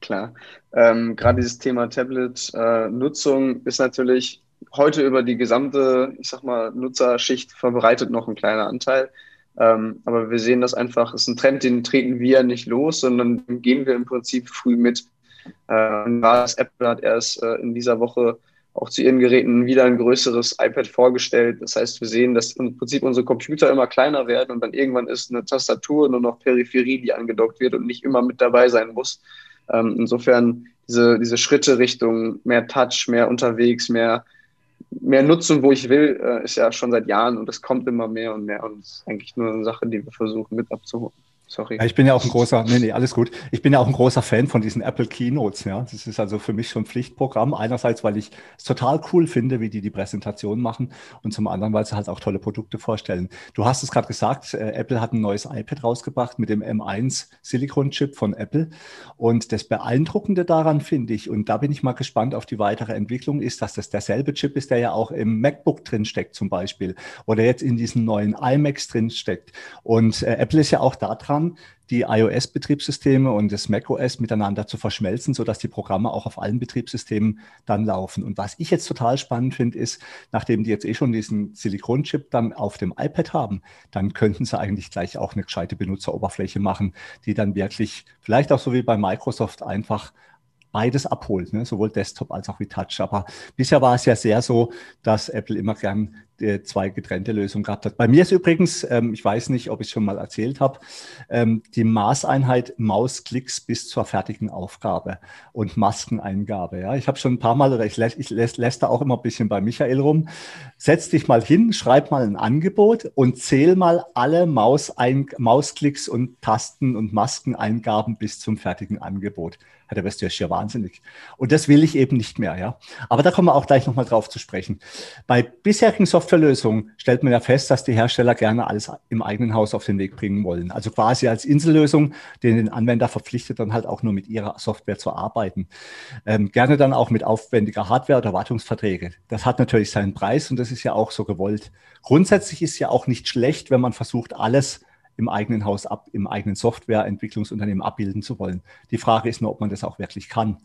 Klar. Ähm, Gerade dieses Thema Tablet-Nutzung äh, ist natürlich heute über die gesamte, ich sag mal, Nutzerschicht verbreitet noch ein kleiner Anteil. Ähm, aber wir sehen das einfach, es ist ein Trend, den treten wir nicht los, sondern gehen wir im Prinzip früh mit. Ähm, Apple hat erst äh, in dieser Woche auch zu ihren Geräten wieder ein größeres iPad vorgestellt. Das heißt, wir sehen, dass im Prinzip unsere Computer immer kleiner werden und dann irgendwann ist eine Tastatur nur noch Peripherie, die angedockt wird und nicht immer mit dabei sein muss. Ähm, insofern diese, diese Schritte Richtung mehr Touch, mehr unterwegs, mehr mehr nutzen, wo ich will, äh, ist ja schon seit Jahren und es kommt immer mehr und mehr und es ist eigentlich nur eine Sache, die wir versuchen mit abzuholen. Sorry. Ich bin ja auch ein großer, nee, nee, alles gut. Ich bin ja auch ein großer Fan von diesen Apple Keynotes, ja. Das ist also für mich schon Pflichtprogramm. Einerseits, weil ich es total cool finde, wie die die Präsentation machen und zum anderen, weil sie halt auch tolle Produkte vorstellen. Du hast es gerade gesagt, äh, Apple hat ein neues iPad rausgebracht mit dem M1 Silicon Chip von Apple und das Beeindruckende daran finde ich, und da bin ich mal gespannt auf die weitere Entwicklung, ist, dass das derselbe Chip ist, der ja auch im MacBook drin steckt zum Beispiel oder jetzt in diesen neuen iMacs drin steckt. Und äh, Apple ist ja auch da dran, daran, die iOS-Betriebssysteme und das macOS miteinander zu verschmelzen, sodass die Programme auch auf allen Betriebssystemen dann laufen. Und was ich jetzt total spannend finde, ist, nachdem die jetzt eh schon diesen Silikon-Chip dann auf dem iPad haben, dann könnten sie eigentlich gleich auch eine gescheite Benutzeroberfläche machen, die dann wirklich vielleicht auch so wie bei Microsoft einfach beides abholt, ne? sowohl Desktop als auch wie Touch. Aber bisher war es ja sehr so, dass Apple immer gern zwei getrennte Lösungen gehabt hat. Bei mir ist übrigens, ähm, ich weiß nicht, ob ich es schon mal erzählt habe, ähm, die Maßeinheit Mausklicks bis zur fertigen Aufgabe und Maskeneingabe. Ja, ich habe schon ein paar Mal oder ich, lä ich lä lässt da auch immer ein bisschen bei Michael rum. Setz dich mal hin, schreib mal ein Angebot und zähl mal alle Mausein Mausklicks und Tasten und Maskeneingaben bis zum fertigen Angebot. Ja, da wirst du ja schier wahnsinnig. Und das will ich eben nicht mehr, ja. Aber da kommen wir auch gleich nochmal drauf zu sprechen. Bei bisherigen Software Softwarelösung stellt man ja fest, dass die Hersteller gerne alles im eigenen Haus auf den Weg bringen wollen. Also quasi als Insellösung, den den Anwender verpflichtet, dann halt auch nur mit ihrer Software zu arbeiten. Ähm, gerne dann auch mit aufwendiger Hardware oder Wartungsverträge. Das hat natürlich seinen Preis und das ist ja auch so gewollt. Grundsätzlich ist ja auch nicht schlecht, wenn man versucht, alles im eigenen Haus ab, im eigenen Softwareentwicklungsunternehmen abbilden zu wollen. Die Frage ist nur, ob man das auch wirklich kann.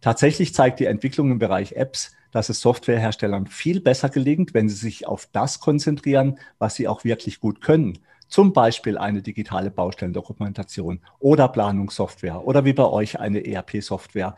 Tatsächlich zeigt die Entwicklung im Bereich Apps, dass es Softwareherstellern viel besser gelingt, wenn sie sich auf das konzentrieren, was sie auch wirklich gut können. Zum Beispiel eine digitale Baustellendokumentation oder Planungssoftware oder wie bei euch eine ERP-Software.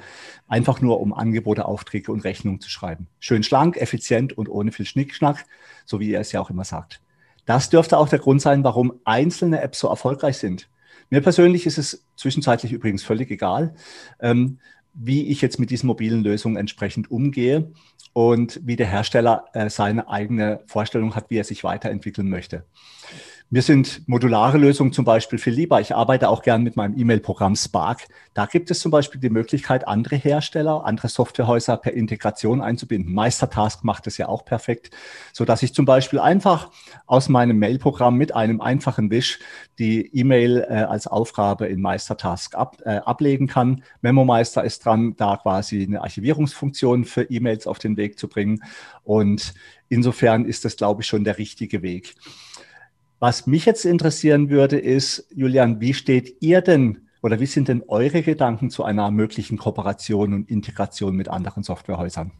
Einfach nur, um Angebote, Aufträge und Rechnungen zu schreiben. Schön schlank, effizient und ohne viel Schnickschnack, so wie ihr es ja auch immer sagt. Das dürfte auch der Grund sein, warum einzelne Apps so erfolgreich sind. Mir persönlich ist es zwischenzeitlich übrigens völlig egal. Ähm, wie ich jetzt mit diesen mobilen Lösungen entsprechend umgehe und wie der Hersteller äh, seine eigene Vorstellung hat, wie er sich weiterentwickeln möchte. Mir sind modulare Lösungen zum Beispiel viel lieber. Ich arbeite auch gern mit meinem E-Mail-Programm Spark. Da gibt es zum Beispiel die Möglichkeit, andere Hersteller, andere Softwarehäuser per Integration einzubinden. Meistertask macht es ja auch perfekt, so dass ich zum Beispiel einfach aus meinem Mail-Programm mit einem einfachen Wisch die E-Mail äh, als Aufgabe in Meistertask ab, äh, ablegen kann. MemoMeister ist dran, da quasi eine Archivierungsfunktion für E-Mails auf den Weg zu bringen. Und insofern ist das, glaube ich, schon der richtige Weg. Was mich jetzt interessieren würde, ist, Julian, wie steht ihr denn oder wie sind denn eure Gedanken zu einer möglichen Kooperation und Integration mit anderen Softwarehäusern?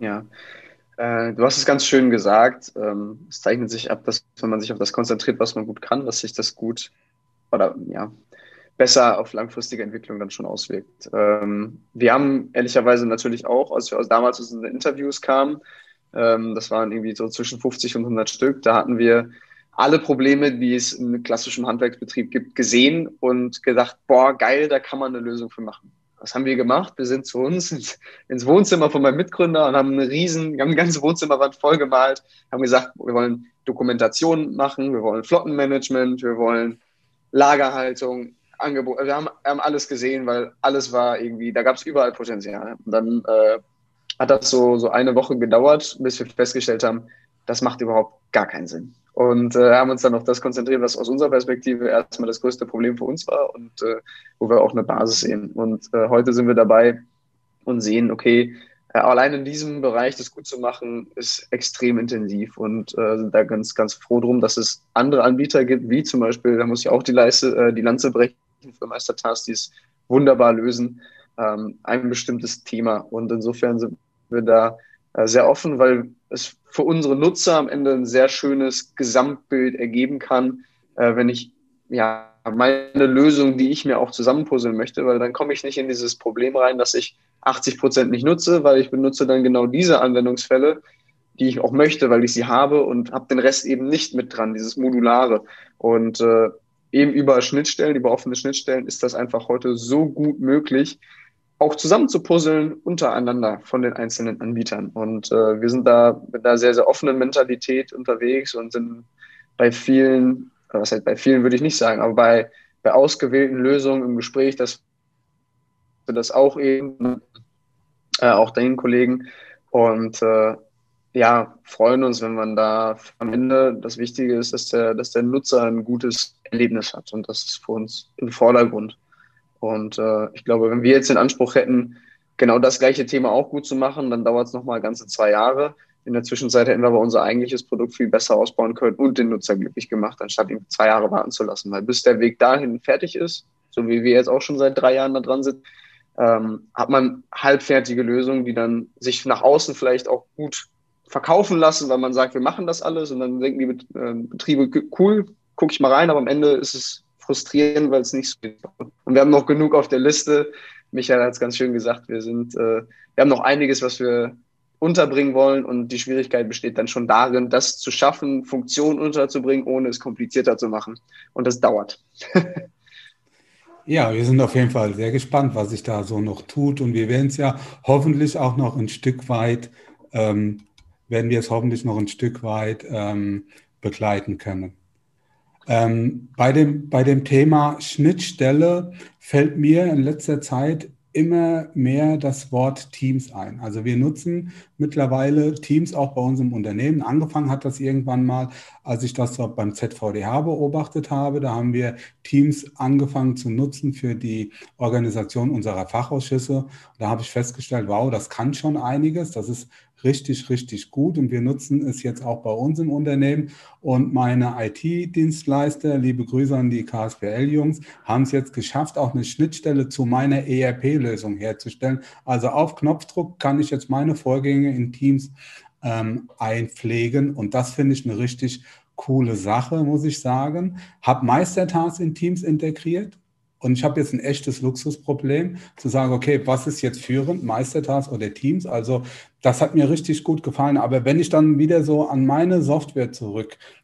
Ja, äh, du hast es ganz schön gesagt. Ähm, es zeichnet sich ab, dass wenn man sich auf das konzentriert, was man gut kann, dass sich das gut oder ja besser auf langfristige Entwicklung dann schon auswirkt. Ähm, wir haben ehrlicherweise natürlich auch, als wir damals aus den Interviews kamen, ähm, das waren irgendwie so zwischen 50 und 100 Stück. Da hatten wir alle Probleme, die es im klassischen Handwerksbetrieb gibt, gesehen und gedacht, boah, geil, da kann man eine Lösung für machen. Was haben wir gemacht? Wir sind zu uns ins, ins Wohnzimmer von meinem Mitgründer und haben eine riesen, haben eine ganze Wohnzimmerwand vollgemalt, haben gesagt, wir wollen Dokumentation machen, wir wollen Flottenmanagement, wir wollen Lagerhaltung, Angebot. Wir haben, haben alles gesehen, weil alles war irgendwie, da gab es überall Potenzial. Und dann äh, hat das so, so eine Woche gedauert, bis wir festgestellt haben, das macht überhaupt gar keinen Sinn. Und äh, haben uns dann auf das konzentriert, was aus unserer Perspektive erstmal das größte Problem für uns war und äh, wo wir auch eine Basis sehen. Und äh, heute sind wir dabei und sehen, okay, äh, allein in diesem Bereich das gut zu machen, ist extrem intensiv und äh, sind da ganz, ganz froh drum, dass es andere Anbieter gibt, wie zum Beispiel, da muss ich auch die, Leiste, äh, die Lanze brechen für Meistertask, die es wunderbar lösen, ähm, ein bestimmtes Thema. Und insofern sind wir da äh, sehr offen, weil es für unsere Nutzer am Ende ein sehr schönes Gesamtbild ergeben kann, äh, wenn ich ja meine Lösung, die ich mir auch zusammenpuzzeln möchte, weil dann komme ich nicht in dieses Problem rein, dass ich 80 Prozent nicht nutze, weil ich benutze dann genau diese Anwendungsfälle, die ich auch möchte, weil ich sie habe und habe den Rest eben nicht mit dran, dieses Modulare. Und äh, eben über Schnittstellen, über offene Schnittstellen ist das einfach heute so gut möglich, auch zusammen zu puzzeln untereinander von den einzelnen Anbietern. Und äh, wir sind da mit einer sehr, sehr offenen Mentalität unterwegs und sind bei vielen, was heißt bei vielen würde ich nicht sagen, aber bei, bei ausgewählten Lösungen im Gespräch, dass wir das auch eben, äh, auch deinen Kollegen und äh, ja, freuen uns, wenn man da am Ende das Wichtige ist, dass der, dass der Nutzer ein gutes Erlebnis hat und das ist für uns im Vordergrund. Und äh, ich glaube, wenn wir jetzt den Anspruch hätten, genau das gleiche Thema auch gut zu machen, dann dauert es nochmal ganze zwei Jahre. In der Zwischenzeit hätten wir aber unser eigentliches Produkt viel besser ausbauen können und den Nutzer glücklich gemacht, anstatt ihn zwei Jahre warten zu lassen. Weil bis der Weg dahin fertig ist, so wie wir jetzt auch schon seit drei Jahren da dran sind, ähm, hat man halbfertige Lösungen, die dann sich nach außen vielleicht auch gut verkaufen lassen, weil man sagt, wir machen das alles und dann denken die äh, Betriebe, cool, gucke ich mal rein, aber am Ende ist es frustrierend, weil es nicht so ist. Und wir haben noch genug auf der Liste. Michael hat es ganz schön gesagt, wir sind, äh, wir haben noch einiges, was wir unterbringen wollen und die Schwierigkeit besteht dann schon darin, das zu schaffen, Funktionen unterzubringen, ohne es komplizierter zu machen. Und das dauert. Ja, wir sind auf jeden Fall sehr gespannt, was sich da so noch tut. Und wir werden es ja hoffentlich auch noch ein Stück weit, ähm, werden wir es hoffentlich noch ein Stück weit ähm, begleiten können. Ähm, bei, dem, bei dem Thema Schnittstelle fällt mir in letzter Zeit immer mehr das Wort Teams ein. Also wir nutzen mittlerweile Teams auch bei uns im Unternehmen. Angefangen hat das irgendwann mal, als ich das beim ZVDH beobachtet habe. Da haben wir Teams angefangen zu nutzen für die Organisation unserer Fachausschüsse. Da habe ich festgestellt, wow, das kann schon einiges. Das ist richtig, richtig gut und wir nutzen es jetzt auch bei uns im Unternehmen. Und meine IT-Dienstleister, liebe Grüße an die KSPL-Jungs, haben es jetzt geschafft, auch eine Schnittstelle zu meiner ERP-Lösung herzustellen. Also auf Knopfdruck kann ich jetzt meine Vorgänge in Teams ähm, einpflegen und das finde ich eine richtig coole Sache, muss ich sagen. Habe Meistertasks in Teams integriert und ich habe jetzt ein echtes Luxusproblem, zu sagen, okay, was ist jetzt führend, Meistertask oder Teams? Also das hat mir richtig gut gefallen. Aber wenn ich dann wieder so an meine Software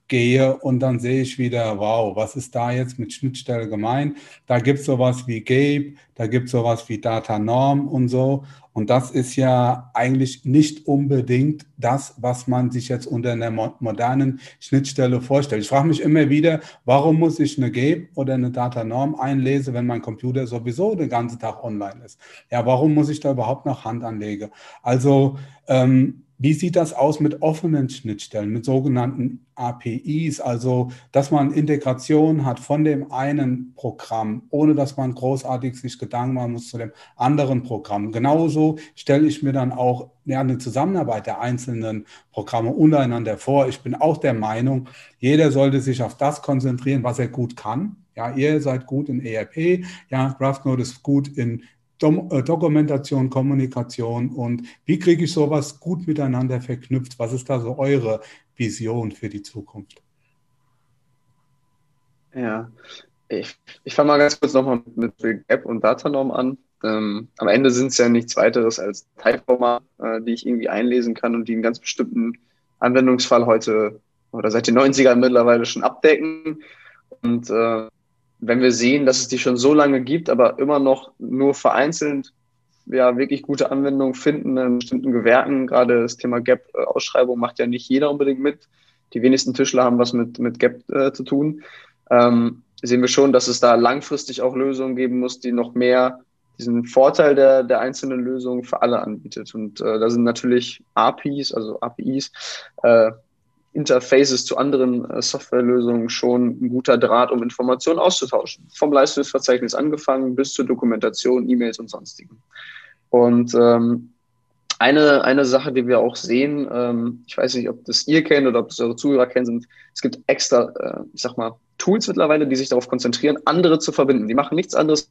zurückgehe und dann sehe ich wieder, wow, was ist da jetzt mit Schnittstelle gemeint? Da gibt es sowas wie Gabe, da gibt es sowas wie Data Norm und so. Und das ist ja eigentlich nicht unbedingt das, was man sich jetzt unter einer modernen Schnittstelle vorstellt. Ich frage mich immer wieder, warum muss ich eine Gabe oder eine Data Norm einlesen, wenn mein Computer sowieso den ganzen Tag online ist? Ja, warum muss ich da überhaupt noch Hand anlegen? Also ähm, wie sieht das aus mit offenen Schnittstellen, mit sogenannten APIs, also dass man Integration hat von dem einen Programm, ohne dass man großartig sich Gedanken machen muss zu dem anderen Programm. Genauso stelle ich mir dann auch ja, eine Zusammenarbeit der einzelnen Programme untereinander vor. Ich bin auch der Meinung, jeder sollte sich auf das konzentrieren, was er gut kann. Ja, ihr seid gut in ERP, ja, GraphNode ist gut in äh, Dokumentation, Kommunikation und wie kriege ich sowas gut miteinander verknüpft? Was ist da so eure Vision für die Zukunft? Ja, ich, ich fange mal ganz kurz nochmal mit, mit Gap und Datanorm an. Ähm, am Ende sind es ja nichts weiteres als Teilformat, äh, die ich irgendwie einlesen kann und die einen ganz bestimmten Anwendungsfall heute oder seit den 90ern mittlerweile schon abdecken. Und äh, wenn wir sehen, dass es die schon so lange gibt, aber immer noch nur vereinzelt ja wirklich gute Anwendungen finden in bestimmten Gewerken, gerade das Thema Gap-Ausschreibung macht ja nicht jeder unbedingt mit. Die wenigsten Tischler haben was mit, mit Gap äh, zu tun. Ähm, sehen wir schon, dass es da langfristig auch Lösungen geben muss, die noch mehr diesen Vorteil der, der einzelnen Lösungen für alle anbietet. Und äh, da sind natürlich APIs, also APIs, äh, Interfaces zu anderen äh, Softwarelösungen schon ein guter Draht, um Informationen auszutauschen. Vom Leistungsverzeichnis angefangen bis zur Dokumentation, E-Mails und sonstigen. Und ähm, eine, eine Sache, die wir auch sehen, ähm, ich weiß nicht, ob das ihr kennt oder ob das eure Zuhörer kennen, sind, es gibt extra, äh, ich sag mal, Tools mittlerweile, die sich darauf konzentrieren, andere zu verbinden. Die machen nichts anderes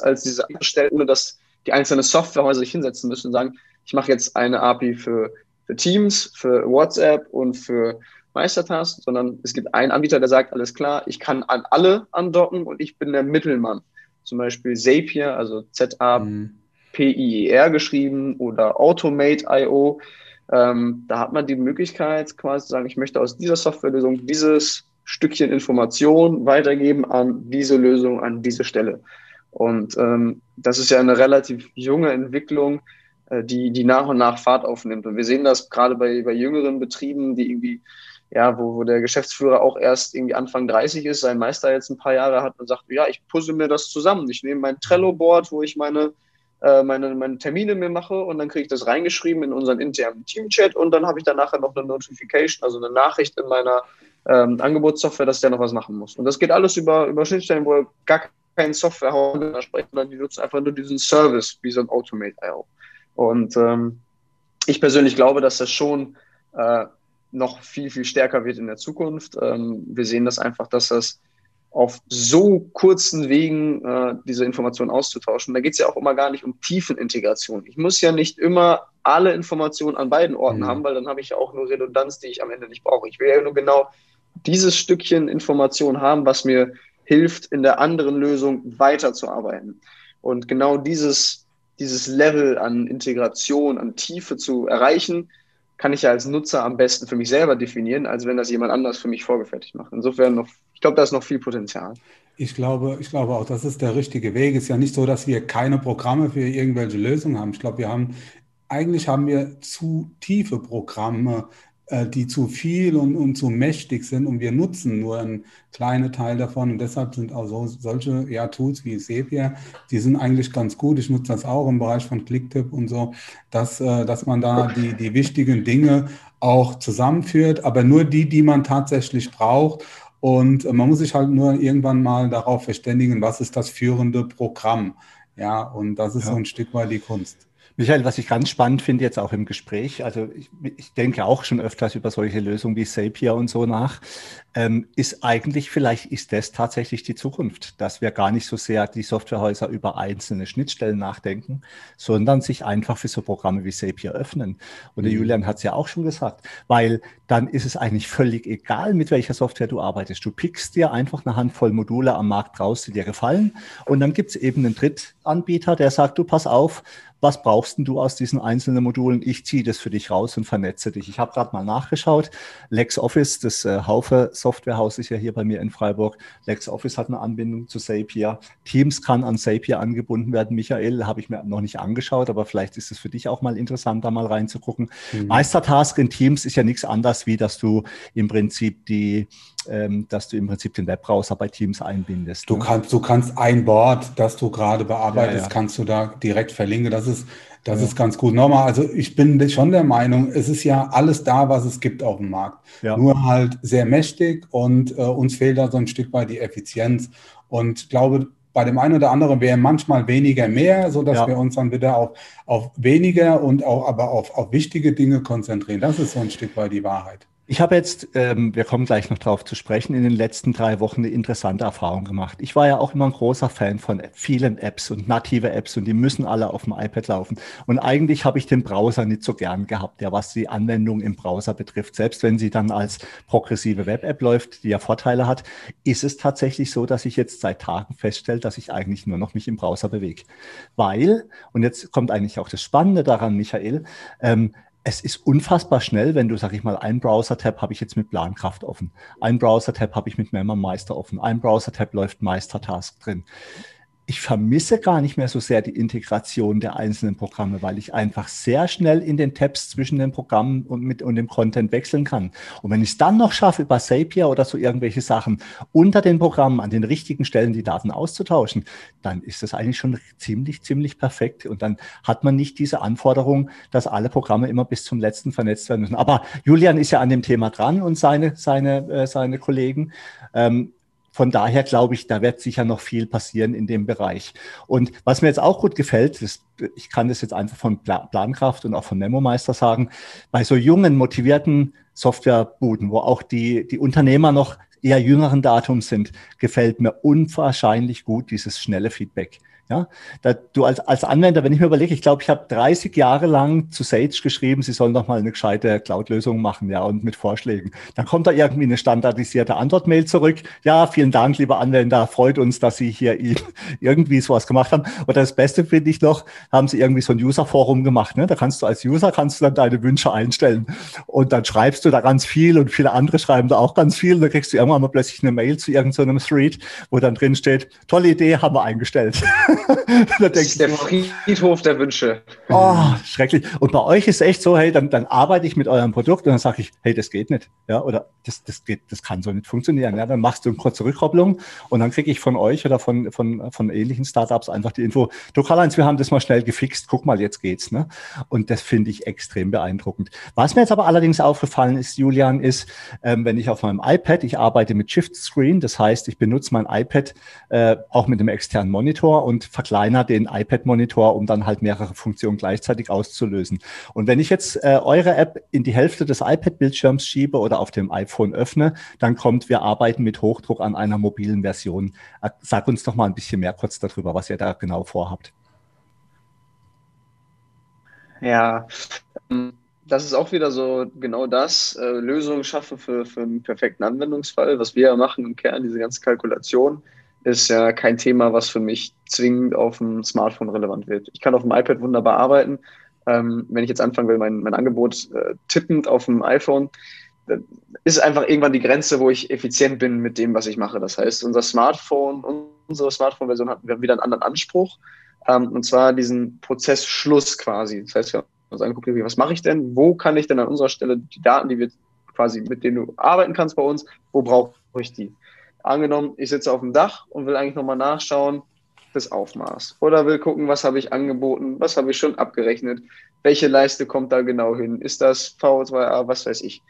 als diese Stellen, ohne dass die einzelnen Softwarehäuser sich hinsetzen müssen und sagen, ich mache jetzt eine API für für Teams, für WhatsApp und für Meistertask, sondern es gibt einen Anbieter, der sagt, alles klar, ich kann an alle andocken und ich bin der Mittelmann. Zum Beispiel Zapier, also Z-A-P-I-E-R geschrieben oder Automate.io. Ähm, da hat man die Möglichkeit, quasi zu sagen, ich möchte aus dieser Softwarelösung dieses Stückchen Information weitergeben an diese Lösung, an diese Stelle. Und ähm, das ist ja eine relativ junge Entwicklung, die, die nach und nach Fahrt aufnimmt. Und wir sehen das gerade bei, bei jüngeren Betrieben, die irgendwie, ja, wo, wo der Geschäftsführer auch erst irgendwie Anfang 30 ist, sein Meister jetzt ein paar Jahre hat und sagt, ja, ich puzzle mir das zusammen. Ich nehme mein Trello-Board, wo ich meine, äh, meine, meine Termine mir mache und dann kriege ich das reingeschrieben in unseren internen Team-Chat und dann habe ich dann nachher noch eine Notification, also eine Nachricht in meiner ähm, Angebotssoftware, dass der noch was machen muss. Und das geht alles über, über Schnittstellen, wo gar kein Software spricht, sondern die nutzen einfach nur diesen Service, wie so ein Automate.io. Und ähm, ich persönlich glaube, dass das schon äh, noch viel, viel stärker wird in der Zukunft. Ähm, wir sehen das einfach, dass das auf so kurzen Wegen äh, diese Informationen auszutauschen. Da geht es ja auch immer gar nicht um Tiefenintegration. Ich muss ja nicht immer alle Informationen an beiden Orten mhm. haben, weil dann habe ich ja auch nur Redundanz, die ich am Ende nicht brauche. Ich will ja nur genau dieses Stückchen Information haben, was mir hilft, in der anderen Lösung weiterzuarbeiten. Und genau dieses dieses Level an Integration, an Tiefe zu erreichen, kann ich ja als Nutzer am besten für mich selber definieren, als wenn das jemand anders für mich vorgefertigt macht. Insofern noch, ich glaube, da ist noch viel Potenzial. Ich glaube, ich glaube auch, das ist der richtige Weg. Es ist ja nicht so, dass wir keine Programme für irgendwelche Lösungen haben. Ich glaube, wir haben, eigentlich haben wir zu tiefe Programme die zu viel und, und zu mächtig sind und wir nutzen nur einen kleinen Teil davon. Und deshalb sind auch so, solche ja, Tools wie Sepia, die sind eigentlich ganz gut. Ich nutze das auch im Bereich von Clicktip und so, dass, äh, dass man da die, die wichtigen Dinge auch zusammenführt, aber nur die, die man tatsächlich braucht. Und man muss sich halt nur irgendwann mal darauf verständigen, was ist das führende Programm. Ja, und das ist ja. so ein Stück weit die Kunst. Michael, was ich ganz spannend finde jetzt auch im Gespräch, also ich, ich denke auch schon öfters über solche Lösungen wie Zapier und so nach, ähm, ist eigentlich, vielleicht ist das tatsächlich die Zukunft, dass wir gar nicht so sehr die Softwarehäuser über einzelne Schnittstellen nachdenken, sondern sich einfach für so Programme wie Zapier öffnen. Und der mhm. Julian hat es ja auch schon gesagt, weil dann ist es eigentlich völlig egal, mit welcher Software du arbeitest. Du pickst dir einfach eine Handvoll Module am Markt raus, die dir gefallen. Und dann gibt es eben einen Drittanbieter, der sagt, du pass auf, was brauchst du aus diesen einzelnen Modulen? Ich ziehe das für dich raus und vernetze dich. Ich habe gerade mal nachgeschaut. LexOffice, das äh, Haufe Softwarehaus ist ja hier bei mir in Freiburg. LexOffice hat eine Anbindung zu Zapier. Teams kann an Zapier angebunden werden. Michael, habe ich mir noch nicht angeschaut, aber vielleicht ist es für dich auch mal interessant, da mal reinzugucken. Mhm. Meistertask in Teams ist ja nichts anderes, wie dass du im Prinzip die ähm, dass du im Prinzip den Webbrowser bei Teams einbindest. Du, ne? kannst, du kannst ein Board, das du gerade bearbeitest, ja, ja. kannst du da direkt verlinken. Das ist, das ja. ist ganz gut. Nochmal, also ich bin schon der Meinung, es ist ja alles da, was es gibt auf dem Markt. Nur halt sehr mächtig und äh, uns fehlt da so ein Stück weit die Effizienz. Und glaube, bei dem einen oder anderen wäre manchmal weniger mehr, so dass ja. wir uns dann wieder auf, auf weniger und auch aber auf, auf wichtige Dinge konzentrieren. Das ist so ein Stück weit die Wahrheit. Ich habe jetzt, ähm, wir kommen gleich noch drauf zu sprechen, in den letzten drei Wochen eine interessante Erfahrung gemacht. Ich war ja auch immer ein großer Fan von vielen Apps und native Apps und die müssen alle auf dem iPad laufen. Und eigentlich habe ich den Browser nicht so gern gehabt, ja, was die Anwendung im Browser betrifft. Selbst wenn sie dann als progressive Web-App läuft, die ja Vorteile hat, ist es tatsächlich so, dass ich jetzt seit Tagen feststelle, dass ich eigentlich nur noch mich im Browser bewege. Weil, und jetzt kommt eigentlich auch das Spannende daran, Michael, ähm, es ist unfassbar schnell, wenn du, sag ich mal, ein Browser-Tab habe ich jetzt mit Plankraft offen, ein Browser-Tab habe ich mit Member Meister offen, ein Browser-Tab läuft Meister-Task drin ich vermisse gar nicht mehr so sehr die Integration der einzelnen Programme, weil ich einfach sehr schnell in den Tabs zwischen den Programmen und mit und dem Content wechseln kann. Und wenn ich es dann noch schaffe, über Zapier oder so irgendwelche Sachen unter den Programmen an den richtigen Stellen die Daten auszutauschen, dann ist das eigentlich schon ziemlich, ziemlich perfekt. Und dann hat man nicht diese Anforderung, dass alle Programme immer bis zum letzten vernetzt werden müssen. Aber Julian ist ja an dem Thema dran und seine, seine, äh, seine Kollegen. Ähm, von daher glaube ich, da wird sicher noch viel passieren in dem Bereich. Und was mir jetzt auch gut gefällt, ist, ich kann das jetzt einfach von Plankraft und auch von Memo-Meister sagen, bei so jungen, motivierten Softwarebuden, wo auch die, die Unternehmer noch eher jüngeren Datums sind, gefällt mir unwahrscheinlich gut dieses schnelle Feedback. Ja, da, du als, als Anwender, wenn ich mir überlege, ich glaube, ich habe 30 Jahre lang zu Sage geschrieben, sie sollen doch mal eine gescheite Cloud-Lösung machen, ja, und mit Vorschlägen. Dann kommt da irgendwie eine standardisierte Antwortmail zurück. Ja, vielen Dank, lieber Anwender, freut uns, dass Sie hier irgendwie sowas gemacht haben. Oder das Beste finde ich noch, haben sie irgendwie so ein User-Forum gemacht. Ne? Da kannst du als User kannst du dann deine Wünsche einstellen. Und dann schreibst du da ganz viel und viele andere schreiben da auch ganz viel. Und dann kriegst du irgendwann mal plötzlich eine Mail zu irgendeinem so Thread, wo dann drin steht, tolle Idee, haben wir eingestellt. das ist der Friedhof der Wünsche. Oh, schrecklich. Und bei euch ist es echt so, hey, dann, dann arbeite ich mit eurem Produkt und dann sage ich, hey, das geht nicht. Ja, oder das, das geht, das kann so nicht funktionieren. Ja, dann machst du eine kurze Rückkopplung und dann kriege ich von euch oder von, von, von ähnlichen Startups einfach die Info, du Karl-Heinz, wir haben das mal schnell gefixt, guck mal, jetzt geht's. Ne? Und das finde ich extrem beeindruckend. Was mir jetzt aber allerdings aufgefallen ist, Julian, ist, ähm, wenn ich auf meinem iPad, ich arbeite mit Shift Screen, das heißt, ich benutze mein iPad äh, auch mit einem externen Monitor und verkleinere den iPad-Monitor, um dann halt mehrere Funktionen gleichzeitig auszulösen. Und wenn ich jetzt äh, eure App in die Hälfte des iPad-Bildschirms schiebe oder auf dem iPhone öffne, dann kommt, wir arbeiten mit Hochdruck an einer mobilen Version. Äh, sag uns doch mal ein bisschen mehr kurz darüber, was ihr da genau vorhabt. Ja, ähm, das ist auch wieder so genau das, äh, Lösungen schaffen für, für einen perfekten Anwendungsfall, was wir ja machen im Kern, diese ganze Kalkulation ist ja kein Thema, was für mich zwingend auf dem Smartphone relevant wird. Ich kann auf dem iPad wunderbar arbeiten. Ähm, wenn ich jetzt anfangen will, mein, mein Angebot äh, tippend auf dem iPhone, ist einfach irgendwann die Grenze, wo ich effizient bin mit dem, was ich mache. Das heißt, unser Smartphone, unsere Smartphone-Version hat wieder einen anderen Anspruch, ähm, und zwar diesen Prozessschluss quasi. Das heißt, wir haben uns angeguckt, was mache ich denn? Wo kann ich denn an unserer Stelle die Daten, die wir quasi, mit denen du arbeiten kannst bei uns, wo brauche ich die? Angenommen, ich sitze auf dem Dach und will eigentlich nochmal nachschauen, das Aufmaß. Oder will gucken, was habe ich angeboten, was habe ich schon abgerechnet, welche Leiste kommt da genau hin, ist das V2A, was weiß ich.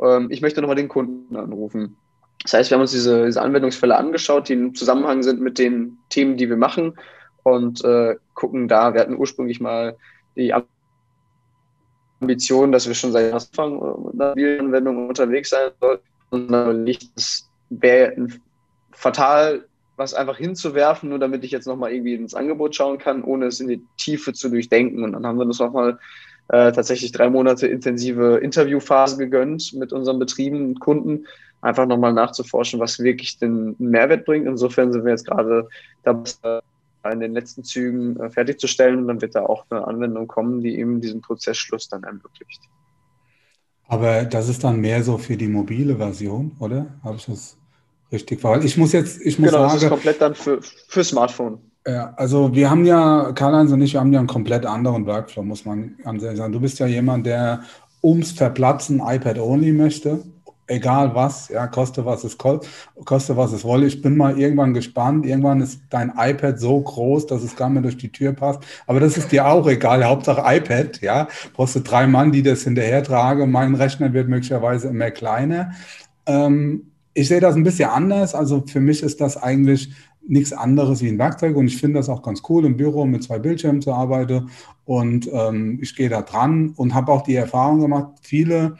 Ähm, ich möchte nochmal den Kunden anrufen. Das heißt, wir haben uns diese, diese Anwendungsfälle angeschaut, die im Zusammenhang sind mit den Themen, die wir machen und äh, gucken da. Wir hatten ursprünglich mal die Ambition, dass wir schon seit Anfang einer Anwendung unterwegs sein sollten. Und dann liegt es wäre fatal, was einfach hinzuwerfen, nur damit ich jetzt nochmal irgendwie ins Angebot schauen kann, ohne es in die Tiefe zu durchdenken. Und dann haben wir uns nochmal äh, tatsächlich drei Monate intensive Interviewphase gegönnt mit unseren Betrieben und Kunden, einfach nochmal nachzuforschen, was wirklich den Mehrwert bringt. Insofern sind wir jetzt gerade dabei, in den letzten Zügen äh, fertigzustellen. Und dann wird da auch eine Anwendung kommen, die eben diesen Prozessschluss dann ermöglicht. Aber das ist dann mehr so für die mobile Version, oder? Habe ich das richtig verstanden? Ich muss jetzt, ich muss genau, sagen. das ist komplett dann für, für Smartphone. Ja, also wir haben ja, Karl-Heinz und ich, wir haben ja einen komplett anderen Workflow, muss man sagen. Du bist ja jemand, der ums Verplatzen iPad-only möchte egal was, ja, koste was es koste, was es wolle. Ich bin mal irgendwann gespannt. Irgendwann ist dein iPad so groß, dass es gar nicht mehr durch die Tür passt. Aber das ist dir auch egal. Hauptsache iPad, ja. Brauchst du drei Mann, die das hinterher tragen. Mein Rechner wird möglicherweise immer kleiner. Ähm, ich sehe das ein bisschen anders. Also für mich ist das eigentlich nichts anderes wie ein Werkzeug und ich finde das auch ganz cool im Büro mit zwei Bildschirmen zu arbeiten und ähm, ich gehe da dran und habe auch die Erfahrung gemacht, viele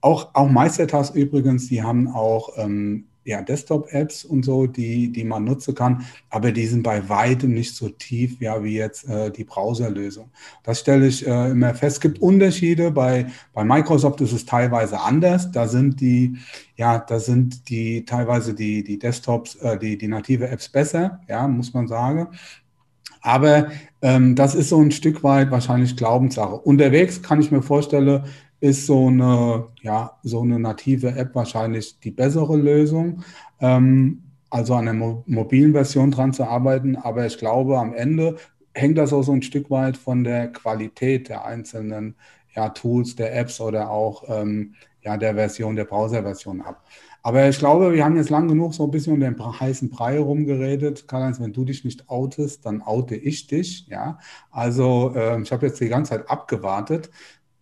auch, auch Meistertask übrigens, die haben auch ähm, ja, Desktop-Apps und so, die, die man nutzen kann, aber die sind bei weitem nicht so tief ja, wie jetzt äh, die Browserlösung. Das stelle ich äh, immer fest. Es gibt Unterschiede. Bei, bei Microsoft ist es teilweise anders. Da sind die, ja, da sind die teilweise die, die Desktops, äh, die, die native Apps besser, ja, muss man sagen. Aber ähm, das ist so ein Stück weit wahrscheinlich Glaubenssache. Unterwegs kann ich mir vorstellen, ist so eine, ja, so eine native App wahrscheinlich die bessere Lösung. Ähm, also an der mo mobilen Version dran zu arbeiten. Aber ich glaube, am Ende hängt das auch so ein Stück weit von der Qualität der einzelnen ja, Tools, der Apps oder auch ähm, ja, der Version, der Browser-Version ab. Aber ich glaube, wir haben jetzt lang genug so ein bisschen um den heißen Brei rumgeredet. Karl-Heinz, wenn du dich nicht outest, dann oute ich dich. Ja, also äh, ich habe jetzt die ganze Zeit abgewartet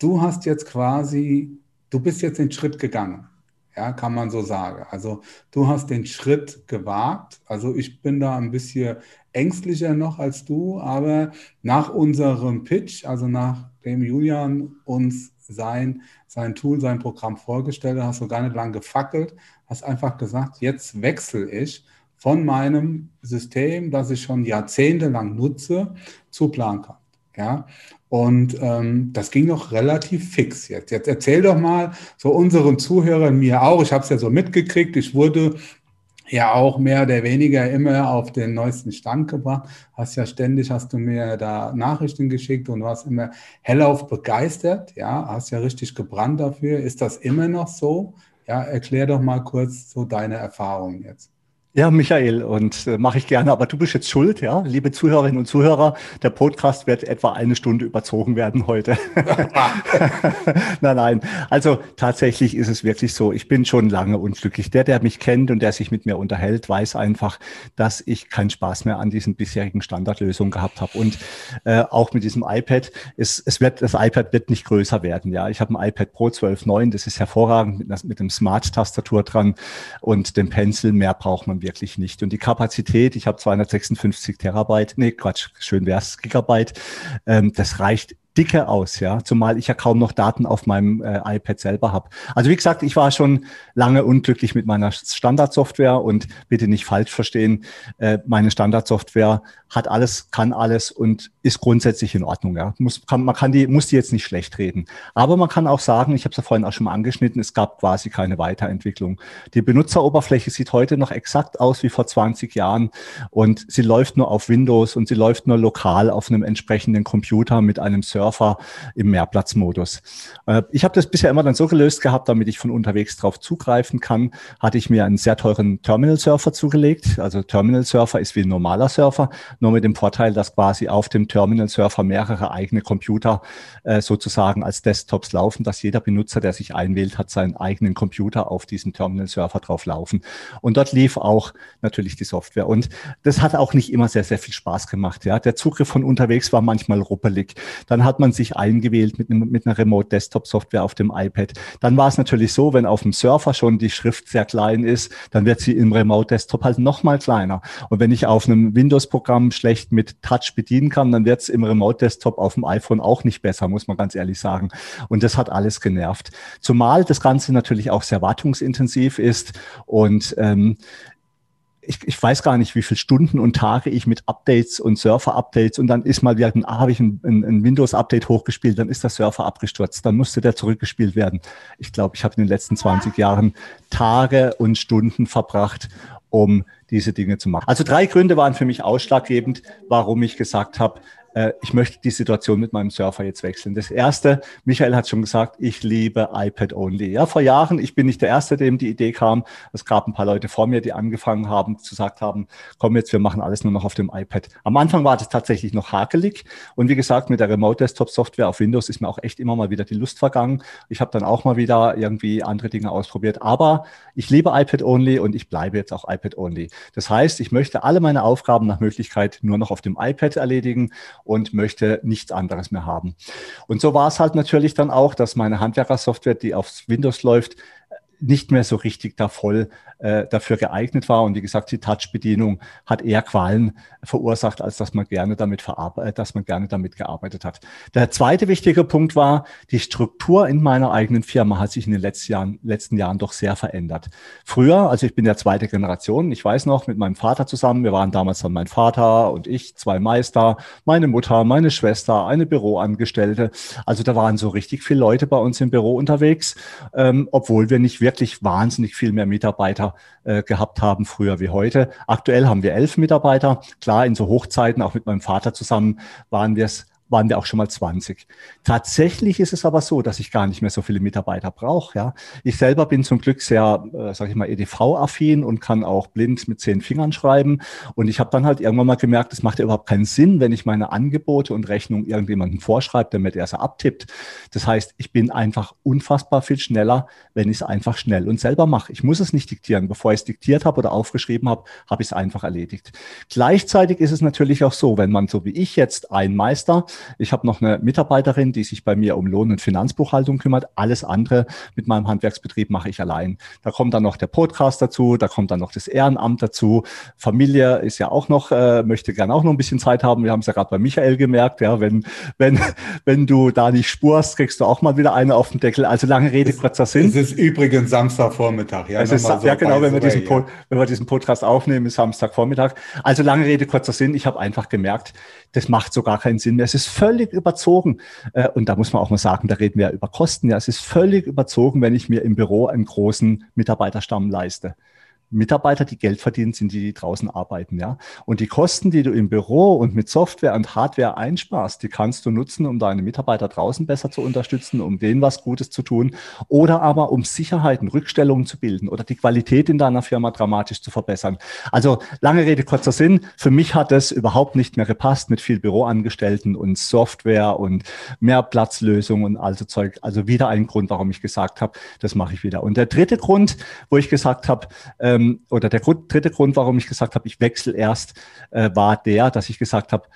du hast jetzt quasi, du bist jetzt den Schritt gegangen. Ja, kann man so sagen. Also du hast den Schritt gewagt. Also ich bin da ein bisschen ängstlicher noch als du, aber nach unserem Pitch, also nachdem Julian uns sein, sein Tool, sein Programm vorgestellt hat, hast du gar nicht lange gefackelt, hast einfach gesagt, jetzt wechsle ich von meinem System, das ich schon jahrzehntelang nutze, zu Plankraft. Ja, und ähm, das ging noch relativ fix jetzt. Jetzt erzähl doch mal so unseren Zuhörern, mir auch, ich habe es ja so mitgekriegt, ich wurde ja auch mehr oder weniger immer auf den neuesten Stand gebracht. Hast ja ständig, hast du mir da Nachrichten geschickt und warst immer hellauf begeistert. Ja, hast ja richtig gebrannt dafür. Ist das immer noch so? Ja, erklär doch mal kurz so deine Erfahrungen jetzt. Ja, Michael, und äh, mache ich gerne, aber du bist jetzt schuld, ja, liebe Zuhörerinnen und Zuhörer. Der Podcast wird etwa eine Stunde überzogen werden heute. nein, nein. Also tatsächlich ist es wirklich so. Ich bin schon lange unglücklich. Der, der mich kennt und der sich mit mir unterhält, weiß einfach, dass ich keinen Spaß mehr an diesen bisherigen Standardlösungen gehabt habe. Und äh, auch mit diesem iPad, es, es wird, das iPad wird nicht größer werden. Ja, ich habe ein iPad Pro 12.9, das ist hervorragend mit, mit einem Smart-Tastatur dran und dem Pencil. Mehr braucht man wirklich nicht. Und die Kapazität, ich habe 256 Terabyte, nee, Quatsch, schön wär's, Gigabyte, ähm, das reicht dicke aus, ja, zumal ich ja kaum noch Daten auf meinem äh, iPad selber habe. Also wie gesagt, ich war schon lange unglücklich mit meiner Standardsoftware und bitte nicht falsch verstehen, äh, meine Standardsoftware hat alles, kann alles und ist grundsätzlich in Ordnung, ja. Muss, kann, man kann die, muss die jetzt nicht schlecht reden. Aber man kann auch sagen, ich habe es ja vorhin auch schon mal angeschnitten, es gab quasi keine Weiterentwicklung. Die Benutzeroberfläche sieht heute noch exakt aus wie vor 20 Jahren und sie läuft nur auf Windows und sie läuft nur lokal auf einem entsprechenden Computer mit einem Server Surfer im Mehrplatzmodus. Äh, ich habe das bisher immer dann so gelöst gehabt, damit ich von unterwegs drauf zugreifen kann, hatte ich mir einen sehr teuren Terminal-Surfer zugelegt. Also Terminal-Surfer ist wie ein normaler Surfer, nur mit dem Vorteil, dass quasi auf dem Terminal-Surfer mehrere eigene Computer äh, sozusagen als Desktops laufen, dass jeder Benutzer, der sich einwählt, hat seinen eigenen Computer auf diesem Terminal-Surfer drauf laufen. Und dort lief auch natürlich die Software. Und das hat auch nicht immer sehr, sehr viel Spaß gemacht. Ja, der Zugriff von unterwegs war manchmal ruppelig. Dann hat man sich eingewählt mit, mit einer Remote Desktop Software auf dem iPad. Dann war es natürlich so, wenn auf dem Surfer schon die Schrift sehr klein ist, dann wird sie im Remote Desktop halt noch mal kleiner. Und wenn ich auf einem Windows Programm schlecht mit Touch bedienen kann, dann wird es im Remote Desktop auf dem iPhone auch nicht besser, muss man ganz ehrlich sagen. Und das hat alles genervt. Zumal das Ganze natürlich auch sehr wartungsintensiv ist und ähm, ich, ich weiß gar nicht, wie viele Stunden und Tage ich mit Updates und Surfer-Updates und dann ist mal wieder, ah, habe ich ein, ein, ein Windows-Update hochgespielt, dann ist der Surfer abgestürzt, dann musste der zurückgespielt werden. Ich glaube, ich habe in den letzten 20 Jahren Tage und Stunden verbracht, um diese Dinge zu machen. Also drei Gründe waren für mich ausschlaggebend, warum ich gesagt habe, äh, ich möchte die Situation mit meinem Surfer jetzt wechseln. Das erste, Michael hat schon gesagt, ich liebe iPad only. Ja, vor Jahren, ich bin nicht der Erste, dem die Idee kam. Es gab ein paar Leute vor mir, die angefangen haben, zu gesagt haben, komm jetzt, wir machen alles nur noch auf dem iPad. Am Anfang war das tatsächlich noch hakelig. Und wie gesagt, mit der Remote Desktop Software auf Windows ist mir auch echt immer mal wieder die Lust vergangen. Ich habe dann auch mal wieder irgendwie andere Dinge ausprobiert. Aber ich liebe iPad only und ich bleibe jetzt auch iPad only. Das heißt, ich möchte alle meine Aufgaben nach Möglichkeit nur noch auf dem iPad erledigen und möchte nichts anderes mehr haben. Und so war es halt natürlich dann auch, dass meine Handwerkersoftware, die auf Windows läuft, nicht mehr so richtig da voll äh, dafür geeignet war. Und wie gesagt, die Touch-Bedienung hat eher Qualen verursacht, als dass man gerne damit verarbeitet, äh, dass man gerne damit gearbeitet hat. Der zweite wichtige Punkt war, die Struktur in meiner eigenen Firma hat sich in den letzten Jahren, letzten Jahren doch sehr verändert. Früher, also ich bin der zweite Generation, ich weiß noch, mit meinem Vater zusammen, wir waren damals dann mein Vater und ich, zwei Meister, meine Mutter, meine Schwester, eine Büroangestellte. Also da waren so richtig viele Leute bei uns im Büro unterwegs, ähm, obwohl wir nicht wirklich wahnsinnig viel mehr Mitarbeiter äh, gehabt haben, früher wie heute. Aktuell haben wir elf Mitarbeiter. Klar, in so Hochzeiten, auch mit meinem Vater zusammen, waren wir es waren wir auch schon mal 20. Tatsächlich ist es aber so, dass ich gar nicht mehr so viele Mitarbeiter brauche. Ja. Ich selber bin zum Glück sehr, äh, sage ich mal, EDV-affin und kann auch blind mit zehn Fingern schreiben. Und ich habe dann halt irgendwann mal gemerkt, es macht ja überhaupt keinen Sinn, wenn ich meine Angebote und Rechnungen irgendjemandem vorschreibe, der mir erst abtippt. Das heißt, ich bin einfach unfassbar viel schneller, wenn ich es einfach schnell und selber mache. Ich muss es nicht diktieren. Bevor ich es diktiert habe oder aufgeschrieben habe, habe ich es einfach erledigt. Gleichzeitig ist es natürlich auch so, wenn man so wie ich jetzt ein Meister ich habe noch eine Mitarbeiterin, die sich bei mir um Lohn- und Finanzbuchhaltung kümmert. Alles andere mit meinem Handwerksbetrieb mache ich allein. Da kommt dann noch der Podcast dazu, da kommt dann noch das Ehrenamt dazu. Familie ist ja auch noch, äh, möchte gerne auch noch ein bisschen Zeit haben. Wir haben es ja gerade bei Michael gemerkt, ja, wenn, wenn, wenn du da nicht spurst, kriegst du auch mal wieder eine auf den Deckel. Also lange Rede, kurzer Sinn. Es ist übrigens Samstagvormittag. Ja, es ist, so ja genau, wenn wir, diesen way, wenn wir diesen Podcast aufnehmen, ist Samstagvormittag. Also lange Rede, kurzer Sinn. Ich habe einfach gemerkt, das macht so gar keinen Sinn mehr. Es ist völlig überzogen. Äh, und da muss man auch mal sagen, da reden wir ja über Kosten. Ja, es ist völlig überzogen, wenn ich mir im Büro einen großen Mitarbeiterstamm leiste. Mitarbeiter, die Geld verdienen, sind die, die draußen arbeiten, ja. Und die Kosten, die du im Büro und mit Software und Hardware einsparst, die kannst du nutzen, um deine Mitarbeiter draußen besser zu unterstützen, um denen was Gutes zu tun oder aber um Sicherheiten, Rückstellungen zu bilden oder die Qualität in deiner Firma dramatisch zu verbessern. Also lange Rede, kurzer Sinn. Für mich hat es überhaupt nicht mehr gepasst mit viel Büroangestellten und Software und mehr Platzlösungen und also Zeug. Also wieder ein Grund, warum ich gesagt habe, das mache ich wieder. Und der dritte Grund, wo ich gesagt habe, ähm, ähm, oder der Grund, dritte Grund, warum ich gesagt habe, ich wechsle erst, äh, war der, dass ich gesagt habe,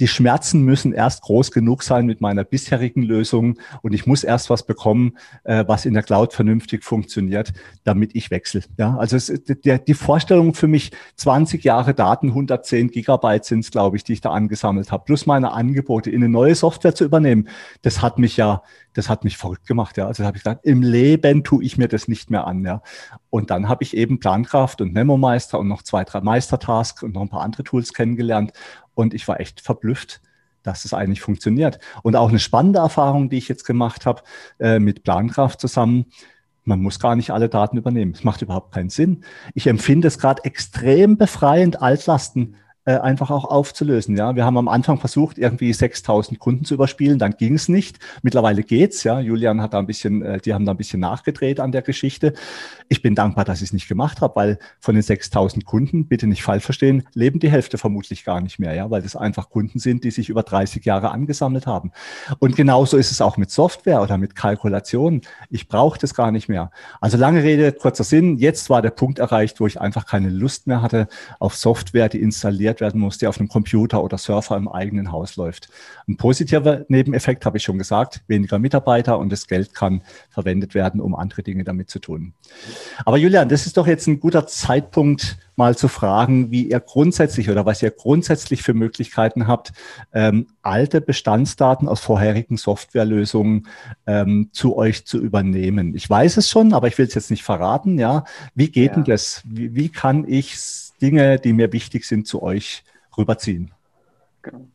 die Schmerzen müssen erst groß genug sein mit meiner bisherigen Lösung und ich muss erst was bekommen, äh, was in der Cloud vernünftig funktioniert, damit ich wechsle. Ja, also es, der, die Vorstellung für mich, 20 Jahre Daten, 110 Gigabyte sind es, glaube ich, die ich da angesammelt habe, plus meine Angebote in eine neue Software zu übernehmen, das hat mich ja, das hat mich verrückt gemacht. Ja, also habe ich gesagt, im Leben tue ich mir das nicht mehr an. Ja, und dann habe ich eben Plankraft und Memo Meister und noch zwei, drei Meistertasks und noch ein paar andere Tools kennengelernt und ich war echt verblüfft, dass es eigentlich funktioniert. Und auch eine spannende Erfahrung, die ich jetzt gemacht habe äh, mit Plankraft zusammen. Man muss gar nicht alle Daten übernehmen. Es macht überhaupt keinen Sinn. Ich empfinde es gerade extrem befreiend, Altlasten äh, einfach auch aufzulösen. Ja, wir haben am Anfang versucht, irgendwie 6000 Kunden zu überspielen, dann ging es nicht. Mittlerweile geht's. Ja, Julian hat da ein bisschen, äh, die haben da ein bisschen nachgedreht an der Geschichte. Ich bin dankbar, dass ich es nicht gemacht habe, weil von den 6000 Kunden, bitte nicht falsch verstehen, leben die Hälfte vermutlich gar nicht mehr. Ja, weil das einfach Kunden sind, die sich über 30 Jahre angesammelt haben. Und genauso ist es auch mit Software oder mit Kalkulationen. Ich brauche das gar nicht mehr. Also lange Rede, kurzer Sinn. Jetzt war der Punkt erreicht, wo ich einfach keine Lust mehr hatte auf Software, die installiert installiert werden muss, der auf einem Computer oder Surfer im eigenen Haus läuft. Ein positiver Nebeneffekt habe ich schon gesagt, weniger Mitarbeiter und das Geld kann verwendet werden, um andere Dinge damit zu tun. Aber Julian, das ist doch jetzt ein guter Zeitpunkt, mal zu fragen, wie ihr grundsätzlich oder was ihr grundsätzlich für Möglichkeiten habt, ähm, alte Bestandsdaten aus vorherigen Softwarelösungen ähm, zu euch zu übernehmen. Ich weiß es schon, aber ich will es jetzt nicht verraten. Ja, wie geht ja. denn das? Wie, wie kann ich Dinge, die mir wichtig sind, zu euch rüberziehen? Genau.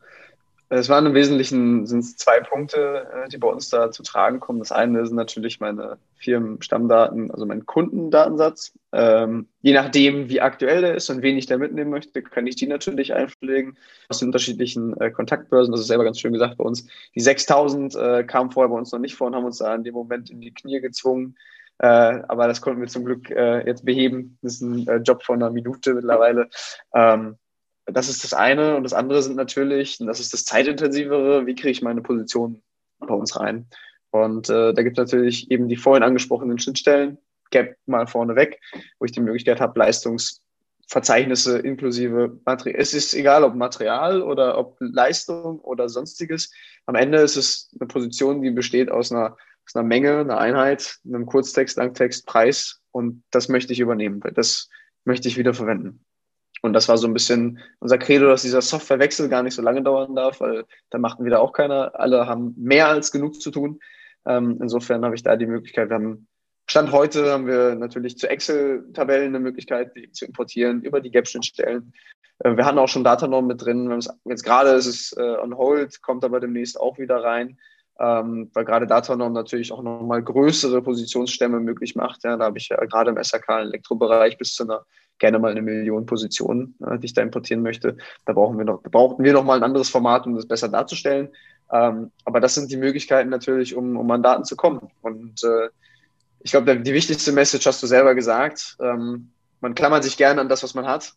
Es waren im Wesentlichen sind zwei Punkte, äh, die bei uns da zu tragen kommen. Das eine sind natürlich meine Firmenstammdaten, also mein Kundendatensatz. Ähm, je nachdem, wie aktuell der ist und wen ich da mitnehmen möchte, kann ich die natürlich einpflegen aus den unterschiedlichen äh, Kontaktbörsen. Das ist selber ganz schön gesagt bei uns. Die 6000 äh, kamen vorher bei uns noch nicht vor und haben uns da in dem Moment in die Knie gezwungen. Äh, aber das konnten wir zum Glück äh, jetzt beheben. Das ist ein äh, Job von einer Minute mittlerweile. Ähm, das ist das eine. Und das andere sind natürlich, und das ist das zeitintensivere, wie kriege ich meine Position bei uns rein? Und äh, da gibt es natürlich eben die vorhin angesprochenen Schnittstellen, Gap mal vorneweg, wo ich die Möglichkeit habe, Leistungsverzeichnisse inklusive Material. Es ist egal, ob Material oder ob Leistung oder sonstiges. Am Ende ist es eine Position, die besteht aus einer, aus einer Menge, einer Einheit, einem Kurztext, Langtext, Preis. Und das möchte ich übernehmen, weil das möchte ich wieder verwenden. Und das war so ein bisschen unser Credo, dass dieser Softwarewechsel gar nicht so lange dauern darf, weil da machten wieder auch keiner. Alle haben mehr als genug zu tun. Ähm, insofern habe ich da die Möglichkeit, wir haben Stand heute haben wir natürlich zu Excel-Tabellen eine Möglichkeit, die zu importieren über die Gap-Schnittstellen. Äh, wir hatten auch schon Datanorm mit drin. Jetzt gerade ist es äh, on hold, kommt aber demnächst auch wieder rein, ähm, weil gerade Datanorm natürlich auch nochmal größere Positionsstämme möglich macht. Ja, da habe ich ja gerade im SAK-Elektrobereich bis zu einer gerne mal eine Million Positionen, äh, die ich da importieren möchte. Da brauchen wir noch, da brauchten wir noch mal ein anderes Format, um das besser darzustellen. Ähm, aber das sind die Möglichkeiten natürlich, um, um an Daten zu kommen. Und äh, ich glaube, die wichtigste Message hast du selber gesagt. Ähm, man klammert sich gerne an das, was man hat.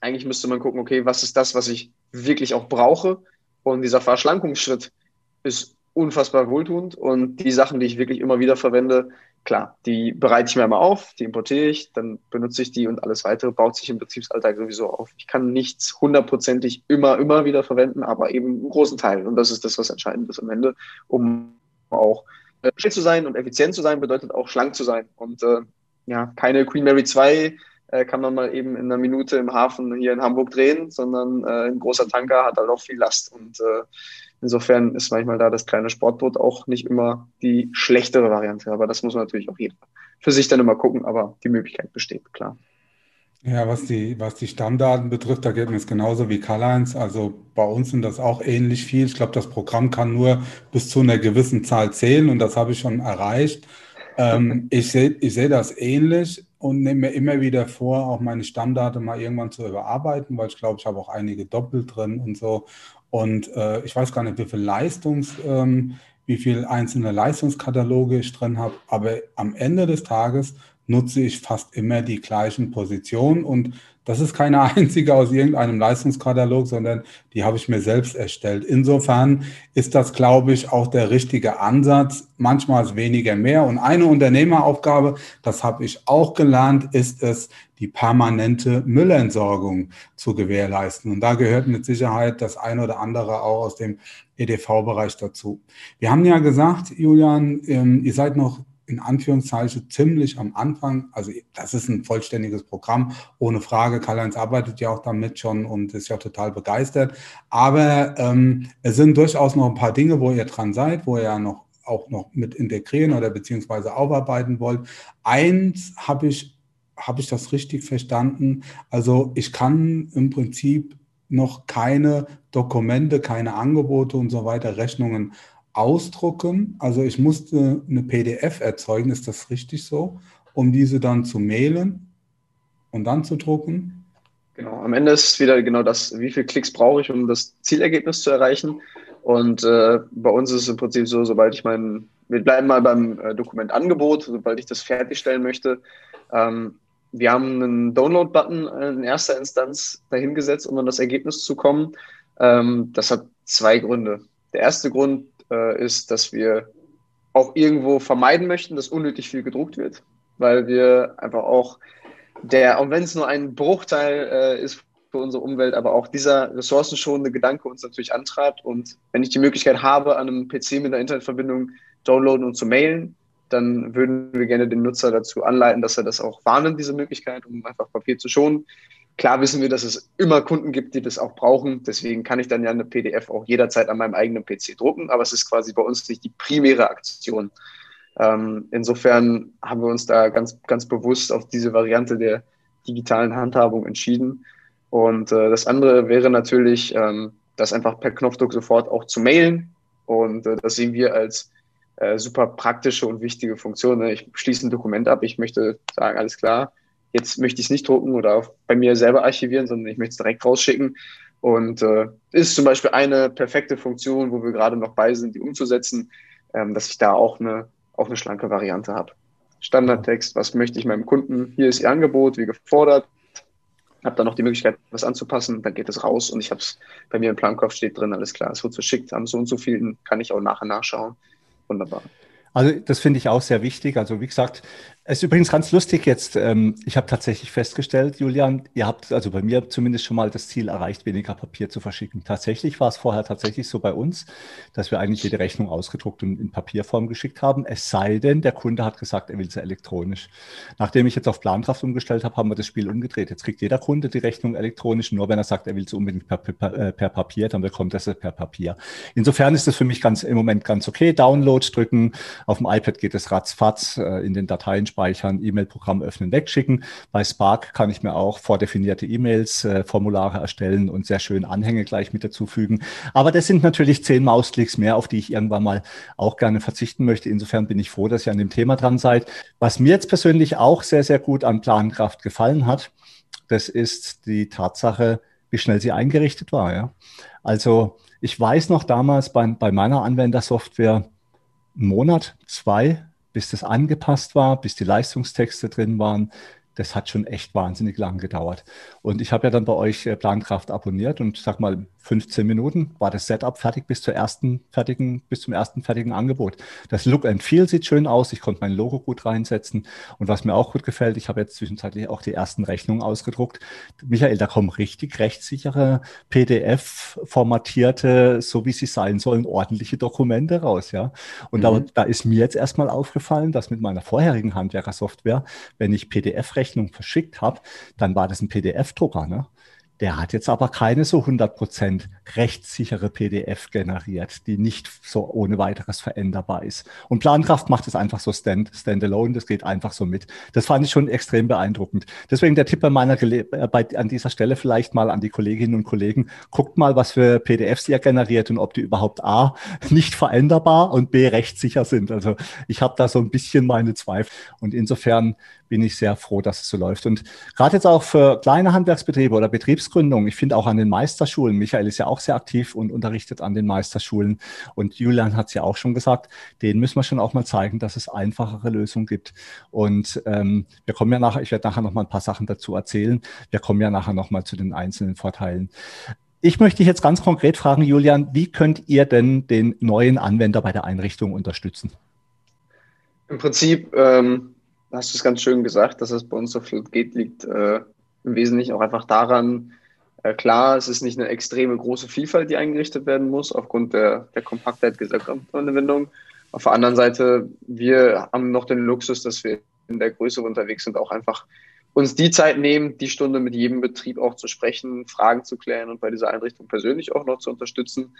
Eigentlich müsste man gucken, okay, was ist das, was ich wirklich auch brauche? Und dieser Verschlankungsschritt ist unfassbar wohltuend. Und die Sachen, die ich wirklich immer wieder verwende, klar, die bereite ich mir einmal auf, die importiere ich, dann benutze ich die und alles weitere baut sich im Betriebsalltag sowieso auf. Ich kann nichts hundertprozentig immer, immer wieder verwenden, aber eben einen großen Teil. Und das ist das, was entscheidend ist am Ende, um auch äh, schnell zu sein und effizient zu sein, bedeutet auch schlank zu sein. Und äh, ja, keine Queen Mary 2 äh, kann man mal eben in einer Minute im Hafen hier in Hamburg drehen, sondern äh, ein großer Tanker hat halt auch viel Last. Und äh, Insofern ist manchmal da das kleine Sportboot auch nicht immer die schlechtere Variante. Aber das muss man natürlich auch jeder für sich dann immer gucken. Aber die Möglichkeit besteht, klar. Ja, was die, was die Stammdaten betrifft, da geht mir es genauso wie Karl-Heinz. Also bei uns sind das auch ähnlich viel. Ich glaube, das Programm kann nur bis zu einer gewissen Zahl zählen und das habe ich schon erreicht. Ähm, ich sehe ich seh das ähnlich und nehme mir immer wieder vor, auch meine Stammdaten mal irgendwann zu überarbeiten, weil ich glaube, ich habe auch einige doppelt drin und so. Und äh, ich weiß gar nicht, wie viel Leistungs, ähm, wie viel einzelne Leistungskataloge ich drin habe, aber am Ende des Tages nutze ich fast immer die gleichen Positionen und das ist keine einzige aus irgendeinem Leistungskatalog, sondern die habe ich mir selbst erstellt. Insofern ist das, glaube ich, auch der richtige Ansatz. Manchmal ist weniger mehr. Und eine Unternehmeraufgabe, das habe ich auch gelernt, ist es, die permanente Müllentsorgung zu gewährleisten. Und da gehört mit Sicherheit das eine oder andere auch aus dem EDV-Bereich dazu. Wir haben ja gesagt, Julian, ähm, ihr seid noch in Anführungszeichen ziemlich am Anfang. Also das ist ein vollständiges Programm, ohne Frage. Karl-Heinz arbeitet ja auch damit schon und ist ja total begeistert. Aber ähm, es sind durchaus noch ein paar Dinge, wo ihr dran seid, wo ihr ja noch auch noch mit integrieren oder beziehungsweise aufarbeiten wollt. Eins habe ich, habe ich das richtig verstanden? Also ich kann im Prinzip noch keine Dokumente, keine Angebote und so weiter, Rechnungen ausdrucken. Also ich musste eine PDF erzeugen, ist das richtig so, um diese dann zu mailen und dann zu drucken? Genau, am Ende ist wieder genau das, wie viele Klicks brauche ich, um das Zielergebnis zu erreichen. Und äh, bei uns ist es im Prinzip so, sobald ich mein, wir bleiben mal beim äh, Dokumentangebot, sobald ich das fertigstellen möchte. Ähm, wir haben einen Download-Button in erster Instanz dahingesetzt, um an das Ergebnis zu kommen. Ähm, das hat zwei Gründe. Der erste Grund äh, ist, dass wir auch irgendwo vermeiden möchten, dass unnötig viel gedruckt wird, weil wir einfach auch der, auch wenn es nur ein Bruchteil äh, ist für unsere Umwelt, aber auch dieser ressourcenschonende Gedanke uns natürlich antreibt. Und wenn ich die Möglichkeit habe, an einem PC mit einer Internetverbindung downloaden und zu mailen, dann würden wir gerne den Nutzer dazu anleiten, dass er das auch wahrnimmt, diese Möglichkeit, um einfach Papier zu schonen. Klar wissen wir, dass es immer Kunden gibt, die das auch brauchen. Deswegen kann ich dann ja eine PDF auch jederzeit an meinem eigenen PC drucken. Aber es ist quasi bei uns nicht die primäre Aktion. Ähm, insofern haben wir uns da ganz, ganz bewusst auf diese Variante der digitalen Handhabung entschieden. Und äh, das andere wäre natürlich, ähm, das einfach per Knopfdruck sofort auch zu mailen. Und äh, das sehen wir als äh, super praktische und wichtige Funktion. Ich schließe ein Dokument ab, ich möchte sagen, alles klar, jetzt möchte ich es nicht drucken oder bei mir selber archivieren, sondern ich möchte es direkt rausschicken. Und äh, ist zum Beispiel eine perfekte Funktion, wo wir gerade noch bei sind, die umzusetzen, ähm, dass ich da auch eine, auch eine schlanke Variante habe. Standardtext, was möchte ich meinem Kunden? Hier ist Ihr Angebot, wie gefordert. Habe dann noch die Möglichkeit, was anzupassen, dann geht es raus und ich habe es bei mir im Plankopf steht drin, alles klar, es wird verschickt, am so und so vielen kann ich auch nachher nachschauen. Wunderbar. Also das finde ich auch sehr wichtig. Also wie gesagt, es ist übrigens ganz lustig jetzt. Ähm, ich habe tatsächlich festgestellt, Julian, ihr habt also bei mir zumindest schon mal das Ziel erreicht, weniger Papier zu verschicken. Tatsächlich war es vorher tatsächlich so bei uns, dass wir eigentlich jede Rechnung ausgedruckt und in Papierform geschickt haben. Es sei denn, der Kunde hat gesagt, er will sie elektronisch. Nachdem ich jetzt auf Plankraft umgestellt habe, haben wir das Spiel umgedreht. Jetzt kriegt jeder Kunde die Rechnung elektronisch. Nur wenn er sagt, er will sie unbedingt per, per, äh, per Papier, dann bekommt er sie per Papier. Insofern ist das für mich ganz im Moment ganz okay. Download drücken. Auf dem iPad geht es ratzfatz äh, in den Dateien speichern, E-Mail-Programm öffnen, wegschicken. Bei Spark kann ich mir auch vordefinierte E-Mails, äh, Formulare erstellen und sehr schön Anhänge gleich mit dazufügen. Aber das sind natürlich zehn Mausklicks mehr, auf die ich irgendwann mal auch gerne verzichten möchte. Insofern bin ich froh, dass ihr an dem Thema dran seid. Was mir jetzt persönlich auch sehr, sehr gut an Plankraft gefallen hat, das ist die Tatsache, wie schnell sie eingerichtet war. Ja? Also ich weiß noch damals bei, bei meiner Anwendersoftware, einen Monat, zwei, bis das angepasst war, bis die Leistungstexte drin waren. Das hat schon echt wahnsinnig lang gedauert. Und ich habe ja dann bei euch äh, Plankraft abonniert und sag mal, 15 Minuten war das Setup fertig bis zur ersten fertigen, bis zum ersten fertigen Angebot. Das Look and Feel sieht schön aus. Ich konnte mein Logo gut reinsetzen. Und was mir auch gut gefällt, ich habe jetzt zwischenzeitlich auch die ersten Rechnungen ausgedruckt. Michael, da kommen richtig rechtssichere PDF formatierte, so wie sie sein sollen, ordentliche Dokumente raus, ja. Und mhm. da, da ist mir jetzt erstmal aufgefallen, dass mit meiner vorherigen Handwerkersoftware, wenn ich PDF-Rechnung verschickt habe, dann war das ein PDF-Drucker, ne? Der hat jetzt aber keine so 100% rechtssichere PDF generiert, die nicht so ohne weiteres veränderbar ist. Und Plankraft macht es einfach so stand, standalone, das geht einfach so mit. Das fand ich schon extrem beeindruckend. Deswegen der Tipp bei meiner, äh, bei, an dieser Stelle vielleicht mal an die Kolleginnen und Kollegen, guckt mal, was für PDFs ihr generiert und ob die überhaupt A, nicht veränderbar und B, rechtssicher sind. Also ich habe da so ein bisschen meine Zweifel. Und insofern bin ich sehr froh, dass es so läuft. Und gerade jetzt auch für kleine Handwerksbetriebe oder Betriebsgründung, ich finde auch an den Meisterschulen, Michael ist ja auch sehr aktiv und unterrichtet an den Meisterschulen und Julian hat es ja auch schon gesagt, denen müssen wir schon auch mal zeigen, dass es einfachere Lösungen gibt. Und ähm, wir kommen ja nachher, ich werde nachher noch mal ein paar Sachen dazu erzählen. Wir kommen ja nachher noch mal zu den einzelnen Vorteilen. Ich möchte dich jetzt ganz konkret fragen, Julian, wie könnt ihr denn den neuen Anwender bei der Einrichtung unterstützen? Im Prinzip ähm, hast du es ganz schön gesagt, dass es bei uns so viel geht, liegt äh, im Wesentlichen auch einfach daran, äh, klar, es ist nicht eine extreme große Vielfalt, die eingerichtet werden muss, aufgrund der, der Kompaktheit dieser Anwendung. Auf der anderen Seite, wir haben noch den Luxus, dass wir in der Größe unterwegs sind, auch einfach uns die Zeit nehmen, die Stunde mit jedem Betrieb auch zu sprechen, Fragen zu klären und bei dieser Einrichtung persönlich auch noch zu unterstützen.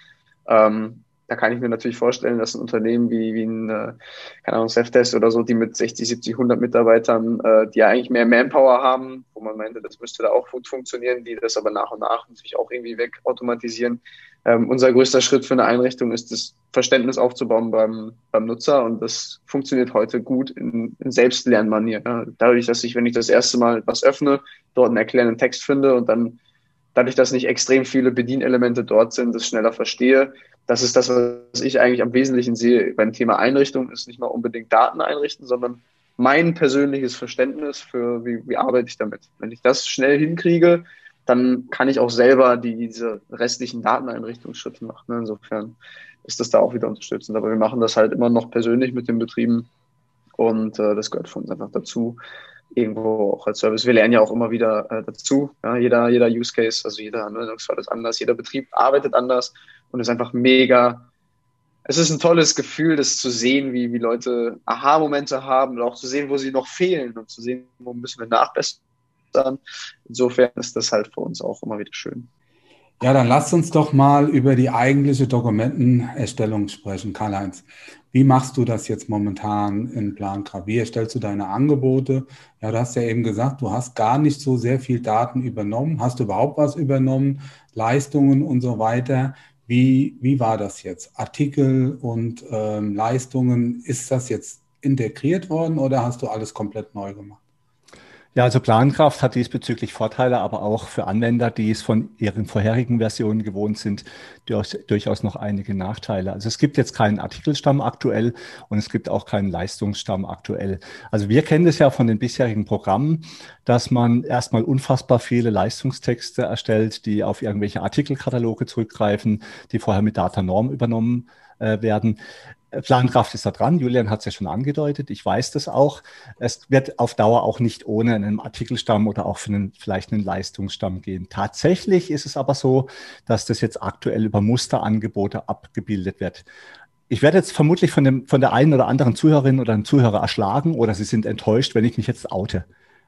Ähm, da kann ich mir natürlich vorstellen, dass ein Unternehmen wie, wie ein, äh, keine Ahnung, Safdesk oder so, die mit 60, 70, 100 Mitarbeitern, äh, die ja eigentlich mehr Manpower haben, wo man meinte, das müsste da auch gut funktionieren, die das aber nach und nach natürlich auch irgendwie wegautomatisieren. Ähm, unser größter Schritt für eine Einrichtung ist, das Verständnis aufzubauen beim, beim Nutzer und das funktioniert heute gut in, in Selbstlernmanier. Ja. Dadurch, dass ich, wenn ich das erste Mal was öffne, dort einen erklärenden Text finde und dann dadurch, dass nicht extrem viele Bedienelemente dort sind, das schneller verstehe, das ist das, was ich eigentlich am Wesentlichen sehe beim Thema Einrichtung, ist nicht mal unbedingt Daten einrichten, sondern mein persönliches Verständnis für, wie, wie arbeite ich damit. Wenn ich das schnell hinkriege, dann kann ich auch selber die, diese restlichen Dateneinrichtungsschritte machen. Ne? Insofern ist das da auch wieder unterstützend. Aber wir machen das halt immer noch persönlich mit den Betrieben und äh, das gehört für uns einfach dazu. Irgendwo auch als Service. Wir lernen ja auch immer wieder äh, dazu. Ja? Jeder, jeder Use Case, also jeder Anwendungsfall ist anders, jeder Betrieb arbeitet anders und ist einfach mega. Es ist ein tolles Gefühl, das zu sehen, wie, wie Leute Aha-Momente haben und auch zu sehen, wo sie noch fehlen und zu sehen, wo müssen wir nachbessern. Insofern ist das halt für uns auch immer wieder schön. Ja, dann lasst uns doch mal über die eigentliche Dokumentenerstellung sprechen, Karl-Heinz. Wie machst du das jetzt momentan in Plankraft? Wie erstellst du deine Angebote? Ja, du hast ja eben gesagt, du hast gar nicht so sehr viel Daten übernommen. Hast du überhaupt was übernommen? Leistungen und so weiter. Wie, wie war das jetzt? Artikel und ähm, Leistungen, ist das jetzt integriert worden oder hast du alles komplett neu gemacht? Ja, also Plankraft hat diesbezüglich Vorteile, aber auch für Anwender, die es von ihren vorherigen Versionen gewohnt sind, durchaus noch einige Nachteile. Also es gibt jetzt keinen Artikelstamm aktuell und es gibt auch keinen Leistungsstamm aktuell. Also wir kennen das ja von den bisherigen Programmen, dass man erstmal unfassbar viele Leistungstexte erstellt, die auf irgendwelche Artikelkataloge zurückgreifen, die vorher mit Datanorm übernommen äh, werden. Plankraft ist da dran. Julian hat es ja schon angedeutet. Ich weiß das auch. Es wird auf Dauer auch nicht ohne einen Artikelstamm oder auch einen, vielleicht einen Leistungsstamm gehen. Tatsächlich ist es aber so, dass das jetzt aktuell über Musterangebote abgebildet wird. Ich werde jetzt vermutlich von, dem, von der einen oder anderen Zuhörerin oder einem Zuhörer erschlagen oder sie sind enttäuscht, wenn ich mich jetzt oute.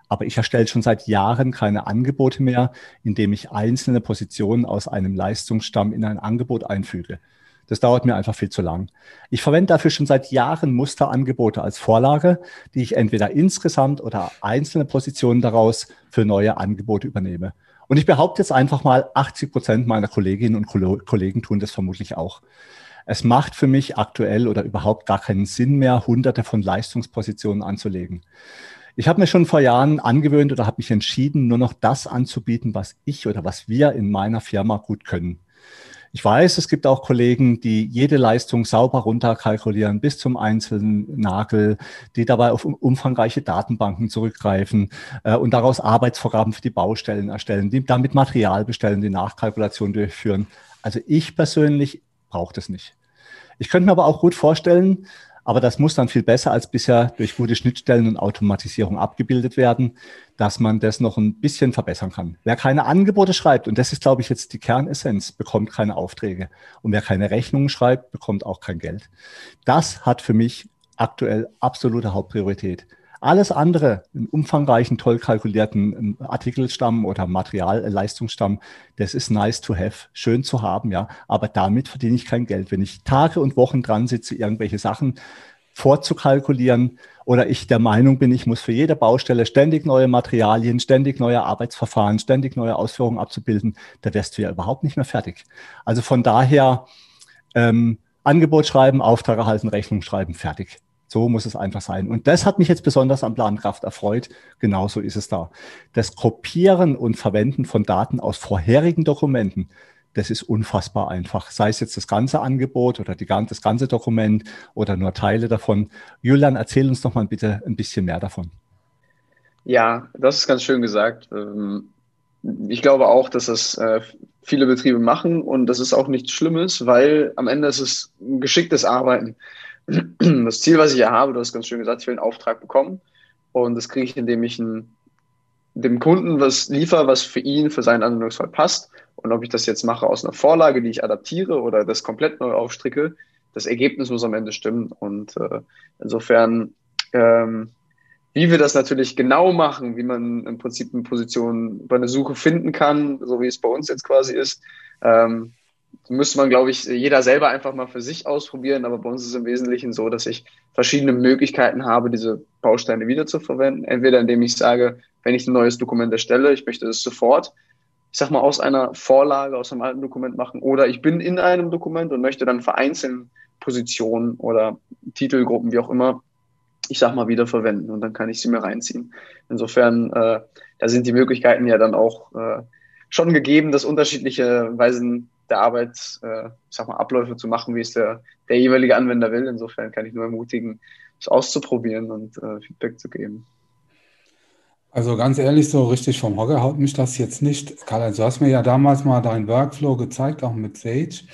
Aber ich erstelle schon seit Jahren keine Angebote mehr, indem ich einzelne Positionen aus einem Leistungsstamm in ein Angebot einfüge. Das dauert mir einfach viel zu lang. Ich verwende dafür schon seit Jahren Musterangebote als Vorlage, die ich entweder insgesamt oder einzelne Positionen daraus für neue Angebote übernehme. Und ich behaupte jetzt einfach mal, 80 Prozent meiner Kolleginnen und Kollegen tun das vermutlich auch. Es macht für mich aktuell oder überhaupt gar keinen Sinn mehr, hunderte von Leistungspositionen anzulegen. Ich habe mir schon vor Jahren angewöhnt oder habe mich entschieden, nur noch das anzubieten, was ich oder was wir in meiner Firma gut können. Ich weiß, es gibt auch Kollegen, die jede Leistung sauber runterkalkulieren bis zum einzelnen Nagel, die dabei auf umfangreiche Datenbanken zurückgreifen äh, und daraus Arbeitsvorgaben für die Baustellen erstellen, die damit Material bestellen, die Nachkalkulation durchführen. Also ich persönlich brauche das nicht. Ich könnte mir aber auch gut vorstellen, aber das muss dann viel besser als bisher durch gute Schnittstellen und Automatisierung abgebildet werden, dass man das noch ein bisschen verbessern kann. Wer keine Angebote schreibt, und das ist, glaube ich, jetzt die Kernessenz, bekommt keine Aufträge. Und wer keine Rechnungen schreibt, bekommt auch kein Geld. Das hat für mich aktuell absolute Hauptpriorität. Alles andere, einen umfangreichen, toll kalkulierten Artikelstamm oder Materialleistungsstamm, das ist nice to have, schön zu haben, ja. Aber damit verdiene ich kein Geld. Wenn ich Tage und Wochen dran sitze, irgendwelche Sachen vorzukalkulieren oder ich der Meinung bin, ich muss für jede Baustelle ständig neue Materialien, ständig neue Arbeitsverfahren, ständig neue Ausführungen abzubilden, da wärst du ja überhaupt nicht mehr fertig. Also von daher ähm, Angebot schreiben, Auftrag erhalten, Rechnung schreiben, fertig. So muss es einfach sein. Und das hat mich jetzt besonders an Plankraft erfreut. Genauso ist es da. Das Kopieren und Verwenden von Daten aus vorherigen Dokumenten, das ist unfassbar einfach. Sei es jetzt das ganze Angebot oder die, das ganze Dokument oder nur Teile davon. Julian, erzähl uns doch mal bitte ein bisschen mehr davon. Ja, das ist ganz schön gesagt. Ähm, ich glaube auch, dass das äh, viele Betriebe machen und das ist auch nichts Schlimmes, weil am Ende ist es ein geschicktes Arbeiten. Das Ziel, was ich hier habe, du hast ganz schön gesagt, ich will einen Auftrag bekommen. Und das kriege ich, indem ich einen, dem Kunden was liefere, was für ihn, für seinen Anwendungsfall passt. Und ob ich das jetzt mache aus einer Vorlage, die ich adaptiere oder das komplett neu aufstricke, das Ergebnis muss am Ende stimmen. Und äh, insofern, ähm, wie wir das natürlich genau machen, wie man im Prinzip eine Position bei einer Suche finden kann, so wie es bei uns jetzt quasi ist, ähm, müsste man, glaube ich, jeder selber einfach mal für sich ausprobieren. Aber bei uns ist es im Wesentlichen so, dass ich verschiedene Möglichkeiten habe, diese Bausteine wiederzuverwenden. Entweder indem ich sage, wenn ich ein neues Dokument erstelle, ich möchte das sofort, ich sag mal, aus einer Vorlage, aus einem alten Dokument machen. Oder ich bin in einem Dokument und möchte dann vereinzelt Positionen oder Titelgruppen, wie auch immer, ich sag mal, wiederverwenden. Und dann kann ich sie mir reinziehen. Insofern, äh, da sind die Möglichkeiten ja dann auch äh, schon gegeben, dass unterschiedliche Weisen der Arbeit, äh, ich sag mal, Abläufe zu machen, wie es der, der jeweilige Anwender will. Insofern kann ich nur ermutigen, es auszuprobieren und äh, Feedback zu geben. Also ganz ehrlich, so richtig vom Hocker haut mich das jetzt nicht. Karl, du hast mir ja damals mal deinen Workflow gezeigt, auch mit Sage.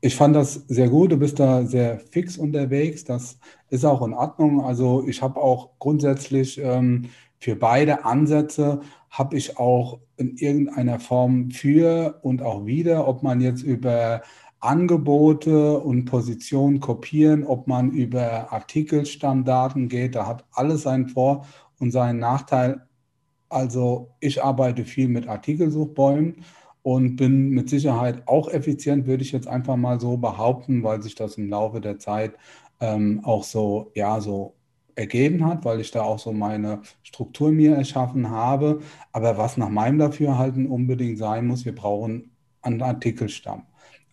Ich fand das sehr gut, du bist da sehr fix unterwegs, das ist auch in Ordnung. Also ich habe auch grundsätzlich ähm, für beide Ansätze habe ich auch in irgendeiner Form für und auch wieder, ob man jetzt über Angebote und Positionen kopieren, ob man über Artikelstammdaten geht, da hat alles seinen Vor- und seinen Nachteil. Also ich arbeite viel mit Artikelsuchbäumen und bin mit Sicherheit auch effizient, würde ich jetzt einfach mal so behaupten, weil sich das im Laufe der Zeit ähm, auch so, ja, so ergeben hat, weil ich da auch so meine Struktur mir erschaffen habe. Aber was nach meinem Dafürhalten unbedingt sein muss, wir brauchen einen Artikelstamm.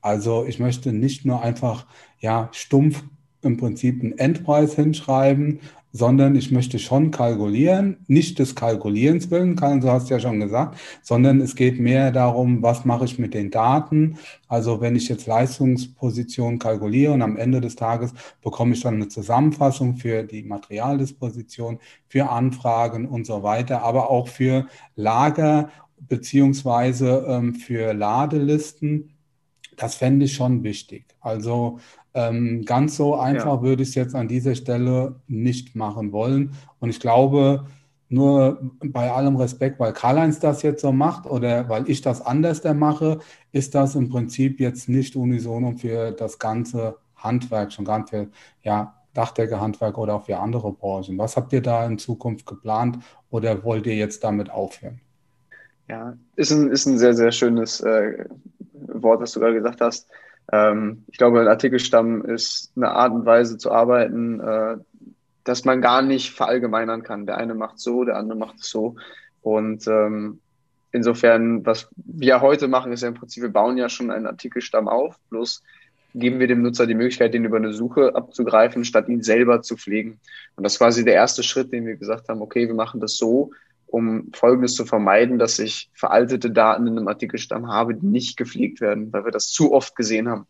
Also ich möchte nicht nur einfach ja stumpf im Prinzip einen Endpreis hinschreiben sondern ich möchte schon kalkulieren, nicht des Kalkulierens willen, du hast ja schon gesagt, sondern es geht mehr darum, was mache ich mit den Daten. Also wenn ich jetzt Leistungsposition kalkuliere und am Ende des Tages bekomme ich dann eine Zusammenfassung für die Materialdisposition, für Anfragen und so weiter, aber auch für Lager beziehungsweise ähm, für Ladelisten. Das fände ich schon wichtig. Also ähm, ganz so einfach ja. würde ich es jetzt an dieser Stelle nicht machen wollen. Und ich glaube, nur bei allem Respekt, weil Karl-Heinz das jetzt so macht oder weil ich das anders mache, ist das im Prinzip jetzt nicht unisono für das ganze Handwerk, schon gar nicht für ja, Dachdeckerhandwerk oder auch für andere Branchen. Was habt ihr da in Zukunft geplant oder wollt ihr jetzt damit aufhören? Ja, ist ein, ist ein sehr, sehr schönes äh, Wort, was du gerade gesagt hast. Ähm, ich glaube, ein Artikelstamm ist eine Art und Weise zu arbeiten, äh, dass man gar nicht verallgemeinern kann. Der eine macht so, der andere macht es so. Und ähm, insofern, was wir heute machen, ist ja im Prinzip, wir bauen ja schon einen Artikelstamm auf, bloß geben wir dem Nutzer die Möglichkeit, den über eine Suche abzugreifen, statt ihn selber zu pflegen. Und das ist quasi der erste Schritt, den wir gesagt haben, okay, wir machen das so, um Folgendes zu vermeiden, dass ich veraltete Daten in einem Artikelstamm habe, die nicht gepflegt werden, weil wir das zu oft gesehen haben.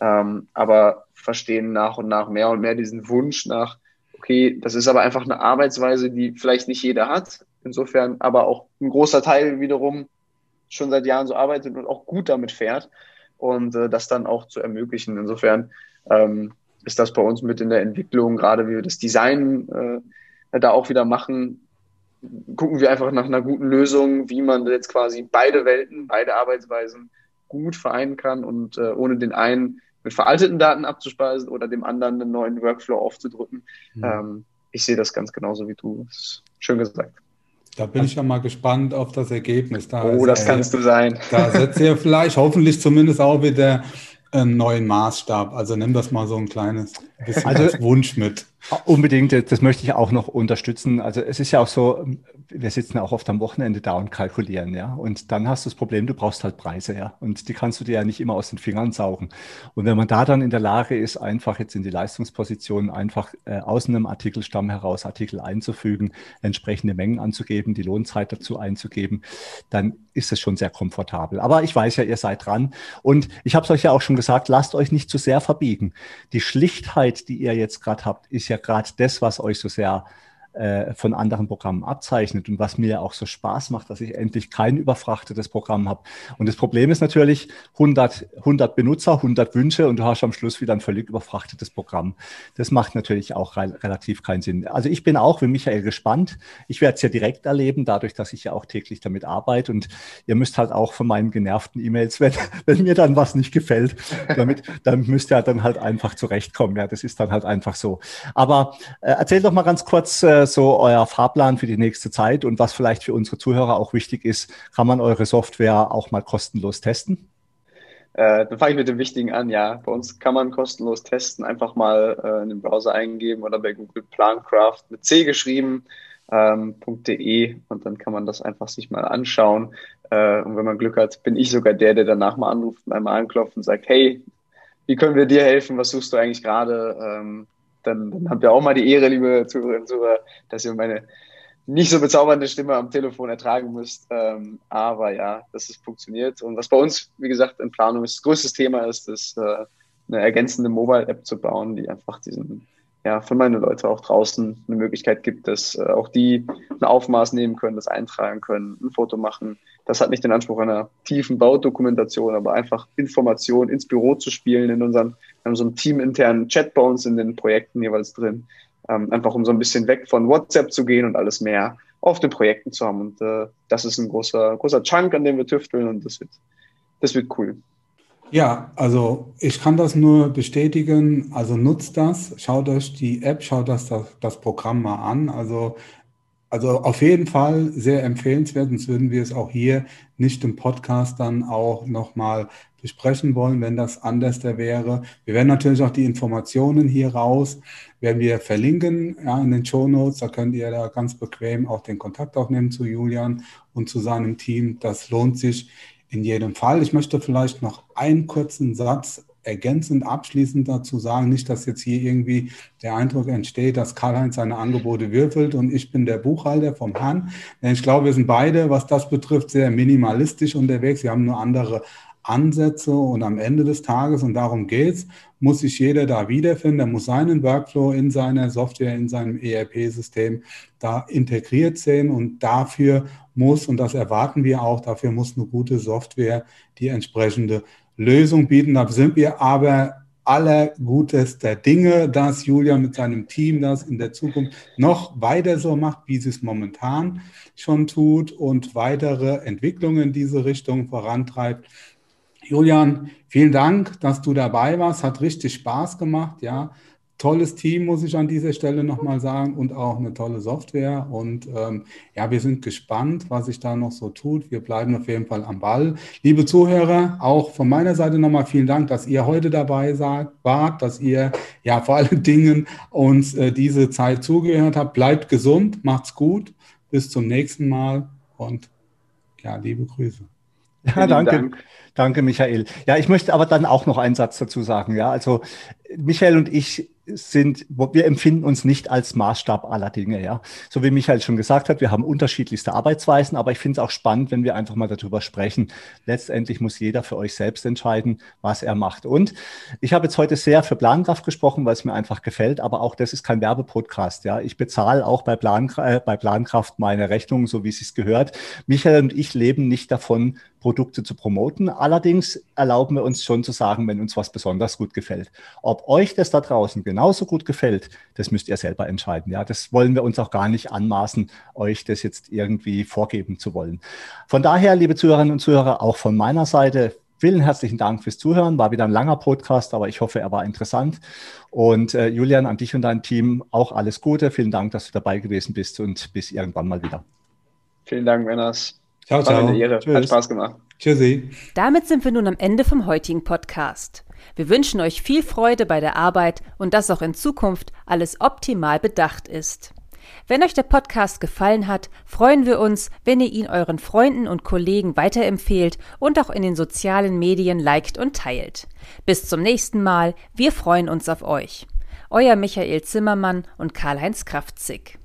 Ähm, aber verstehen nach und nach mehr und mehr diesen Wunsch nach, okay, das ist aber einfach eine Arbeitsweise, die vielleicht nicht jeder hat. Insofern aber auch ein großer Teil wiederum schon seit Jahren so arbeitet und auch gut damit fährt und äh, das dann auch zu ermöglichen. Insofern ähm, ist das bei uns mit in der Entwicklung, gerade wie wir das Design äh, da auch wieder machen, gucken wir einfach nach einer guten Lösung, wie man jetzt quasi beide Welten, beide Arbeitsweisen gut vereinen kann und äh, ohne den einen mit veralteten Daten abzuspeisen oder dem anderen einen neuen Workflow aufzudrücken. Mhm. Ähm, ich sehe das ganz genauso wie du. Schön gesagt. Da bin ich ja mal gespannt auf das Ergebnis. Da oh, das kannst du sein. Da setzt ihr vielleicht hoffentlich zumindest auch wieder einen neuen Maßstab. Also nimm das mal so ein kleines bisschen also, als Wunsch mit. Unbedingt, das möchte ich auch noch unterstützen. Also es ist ja auch so, wir sitzen auch oft am Wochenende da und kalkulieren, ja. Und dann hast du das Problem, du brauchst halt Preise, ja. Und die kannst du dir ja nicht immer aus den Fingern saugen. Und wenn man da dann in der Lage ist, einfach jetzt in die Leistungspositionen einfach äh, aus einem Artikelstamm heraus Artikel einzufügen, entsprechende Mengen anzugeben, die Lohnzeit dazu einzugeben, dann ist es schon sehr komfortabel. Aber ich weiß ja, ihr seid dran. Und ich habe es euch ja auch schon gesagt, lasst euch nicht zu sehr verbiegen. Die Schlichtheit, die ihr jetzt gerade habt, ist ja gerade das, was euch so sehr äh, von anderen Programmen abzeichnet und was mir auch so Spaß macht, dass ich endlich kein überfrachtetes Programm habe. Und das Problem ist natürlich 100, 100 Benutzer, 100 Wünsche und du hast am Schluss wieder ein völlig überfrachtetes Programm. Das macht natürlich auch re relativ keinen Sinn. Also ich bin auch wie Michael gespannt. Ich werde es ja direkt erleben, dadurch, dass ich ja auch täglich damit arbeite und ihr müsst halt auch von meinen genervten E-Mails, wenn, wenn mir dann was nicht gefällt, damit, dann müsst ihr dann halt einfach zurechtkommen. Ja, das ist dann halt einfach so. Aber äh, erzähl doch mal ganz kurz, äh, so euer Fahrplan für die nächste Zeit und was vielleicht für unsere Zuhörer auch wichtig ist, kann man eure Software auch mal kostenlos testen? Äh, dann fange ich mit dem Wichtigen an, ja. Bei uns kann man kostenlos testen, einfach mal äh, in den Browser eingeben oder bei Google Plancraft mit C geschrieben, ähm, .de und dann kann man das einfach sich mal anschauen. Äh, und wenn man Glück hat, bin ich sogar der, der danach mal anruft und einmal anklopft und sagt, hey, wie können wir dir helfen? Was suchst du eigentlich gerade? Ähm, dann, dann habt ihr auch mal die Ehre, liebe Zuhörerinnen und Zuhörer, dass ihr meine nicht so bezaubernde Stimme am Telefon ertragen müsst. Ähm, aber ja, dass es funktioniert. Und was bei uns, wie gesagt, in Planung ist, das größte Thema ist, ist äh, eine ergänzende Mobile-App zu bauen, die einfach diesen, ja, für meine Leute auch draußen eine Möglichkeit gibt, dass äh, auch die ein Aufmaß nehmen können, das eintragen können, ein Foto machen. Das hat nicht den Anspruch einer tiefen Baudokumentation, aber einfach Informationen ins Büro zu spielen in unseren haben so einen teaminternen Chat bei uns in den Projekten jeweils drin. Ähm, einfach um so ein bisschen weg von WhatsApp zu gehen und alles mehr auf den Projekten zu haben. Und äh, das ist ein großer, großer Chunk, an dem wir tüfteln und das wird, das wird cool. Ja, also ich kann das nur bestätigen. Also nutzt das, schaut euch die App, schaut das, das, das Programm mal an. Also also auf jeden Fall sehr empfehlenswert, sonst würden wir es auch hier nicht im Podcast dann auch nochmal besprechen wollen, wenn das anders wäre. Wir werden natürlich auch die Informationen hier raus, werden wir verlinken ja, in den Show Notes. Da könnt ihr da ganz bequem auch den Kontakt aufnehmen zu Julian und zu seinem Team. Das lohnt sich in jedem Fall. Ich möchte vielleicht noch einen kurzen Satz ergänzend abschließend dazu sagen, nicht, dass jetzt hier irgendwie der Eindruck entsteht, dass Karl-Heinz seine Angebote würfelt und ich bin der Buchhalter vom Herrn. Denn ich glaube, wir sind beide, was das betrifft, sehr minimalistisch unterwegs. Wir haben nur andere Ansätze und am Ende des Tages, und darum geht's, muss sich jeder da wiederfinden, der muss seinen Workflow in seiner Software, in seinem ERP-System da integriert sehen und dafür muss, und das erwarten wir auch, dafür muss eine gute Software die entsprechende Lösung bieten. Da sind wir aber aller gutester Dinge, dass Julia mit seinem Team das in der Zukunft noch weiter so macht, wie sie es momentan schon tut und weitere Entwicklungen in diese Richtung vorantreibt. Julian, vielen Dank, dass du dabei warst. Hat richtig Spaß gemacht, ja tolles Team, muss ich an dieser Stelle nochmal sagen, und auch eine tolle Software. Und ähm, ja, wir sind gespannt, was sich da noch so tut. Wir bleiben auf jeden Fall am Ball. Liebe Zuhörer, auch von meiner Seite nochmal vielen Dank, dass ihr heute dabei seid, wart, dass ihr ja vor allen Dingen uns äh, diese Zeit zugehört habt. Bleibt gesund, macht's gut. Bis zum nächsten Mal und ja, liebe Grüße. Ja, danke. Dank. Danke, Michael. Ja, ich möchte aber dann auch noch einen Satz dazu sagen. Ja, also Michael und ich sind, wir empfinden uns nicht als Maßstab aller Dinge, ja. So wie Michael schon gesagt hat, wir haben unterschiedlichste Arbeitsweisen, aber ich finde es auch spannend, wenn wir einfach mal darüber sprechen. Letztendlich muss jeder für euch selbst entscheiden, was er macht. Und ich habe jetzt heute sehr für Plankraft gesprochen, weil es mir einfach gefällt, aber auch das ist kein Werbepodcast, ja. Ich bezahle auch bei, Plan, äh, bei Plankraft meine Rechnung, so wie es sich gehört. Michael und ich leben nicht davon, Produkte zu promoten. Allerdings erlauben wir uns schon zu sagen, wenn uns was besonders gut gefällt. Ob euch das da draußen genauso gut gefällt, das müsst ihr selber entscheiden. Ja, das wollen wir uns auch gar nicht anmaßen, euch das jetzt irgendwie vorgeben zu wollen. Von daher, liebe Zuhörerinnen und Zuhörer, auch von meiner Seite Vielen herzlichen Dank fürs Zuhören. War wieder ein langer Podcast, aber ich hoffe, er war interessant. Und äh, Julian, an dich und dein Team auch alles Gute. Vielen Dank, dass du dabei gewesen bist und bis irgendwann mal wieder. Vielen Dank, Männers. Ciao, ciao. Eine Ehre. Tschüss. Hat Spaß gemacht. Tschüssi. Damit sind wir nun am Ende vom heutigen Podcast. Wir wünschen euch viel Freude bei der Arbeit und dass auch in Zukunft alles optimal bedacht ist. Wenn euch der Podcast gefallen hat, freuen wir uns, wenn ihr ihn euren Freunden und Kollegen weiterempfehlt und auch in den sozialen Medien liked und teilt. Bis zum nächsten Mal, wir freuen uns auf euch. Euer Michael Zimmermann und Karl-Heinz Kraftzig.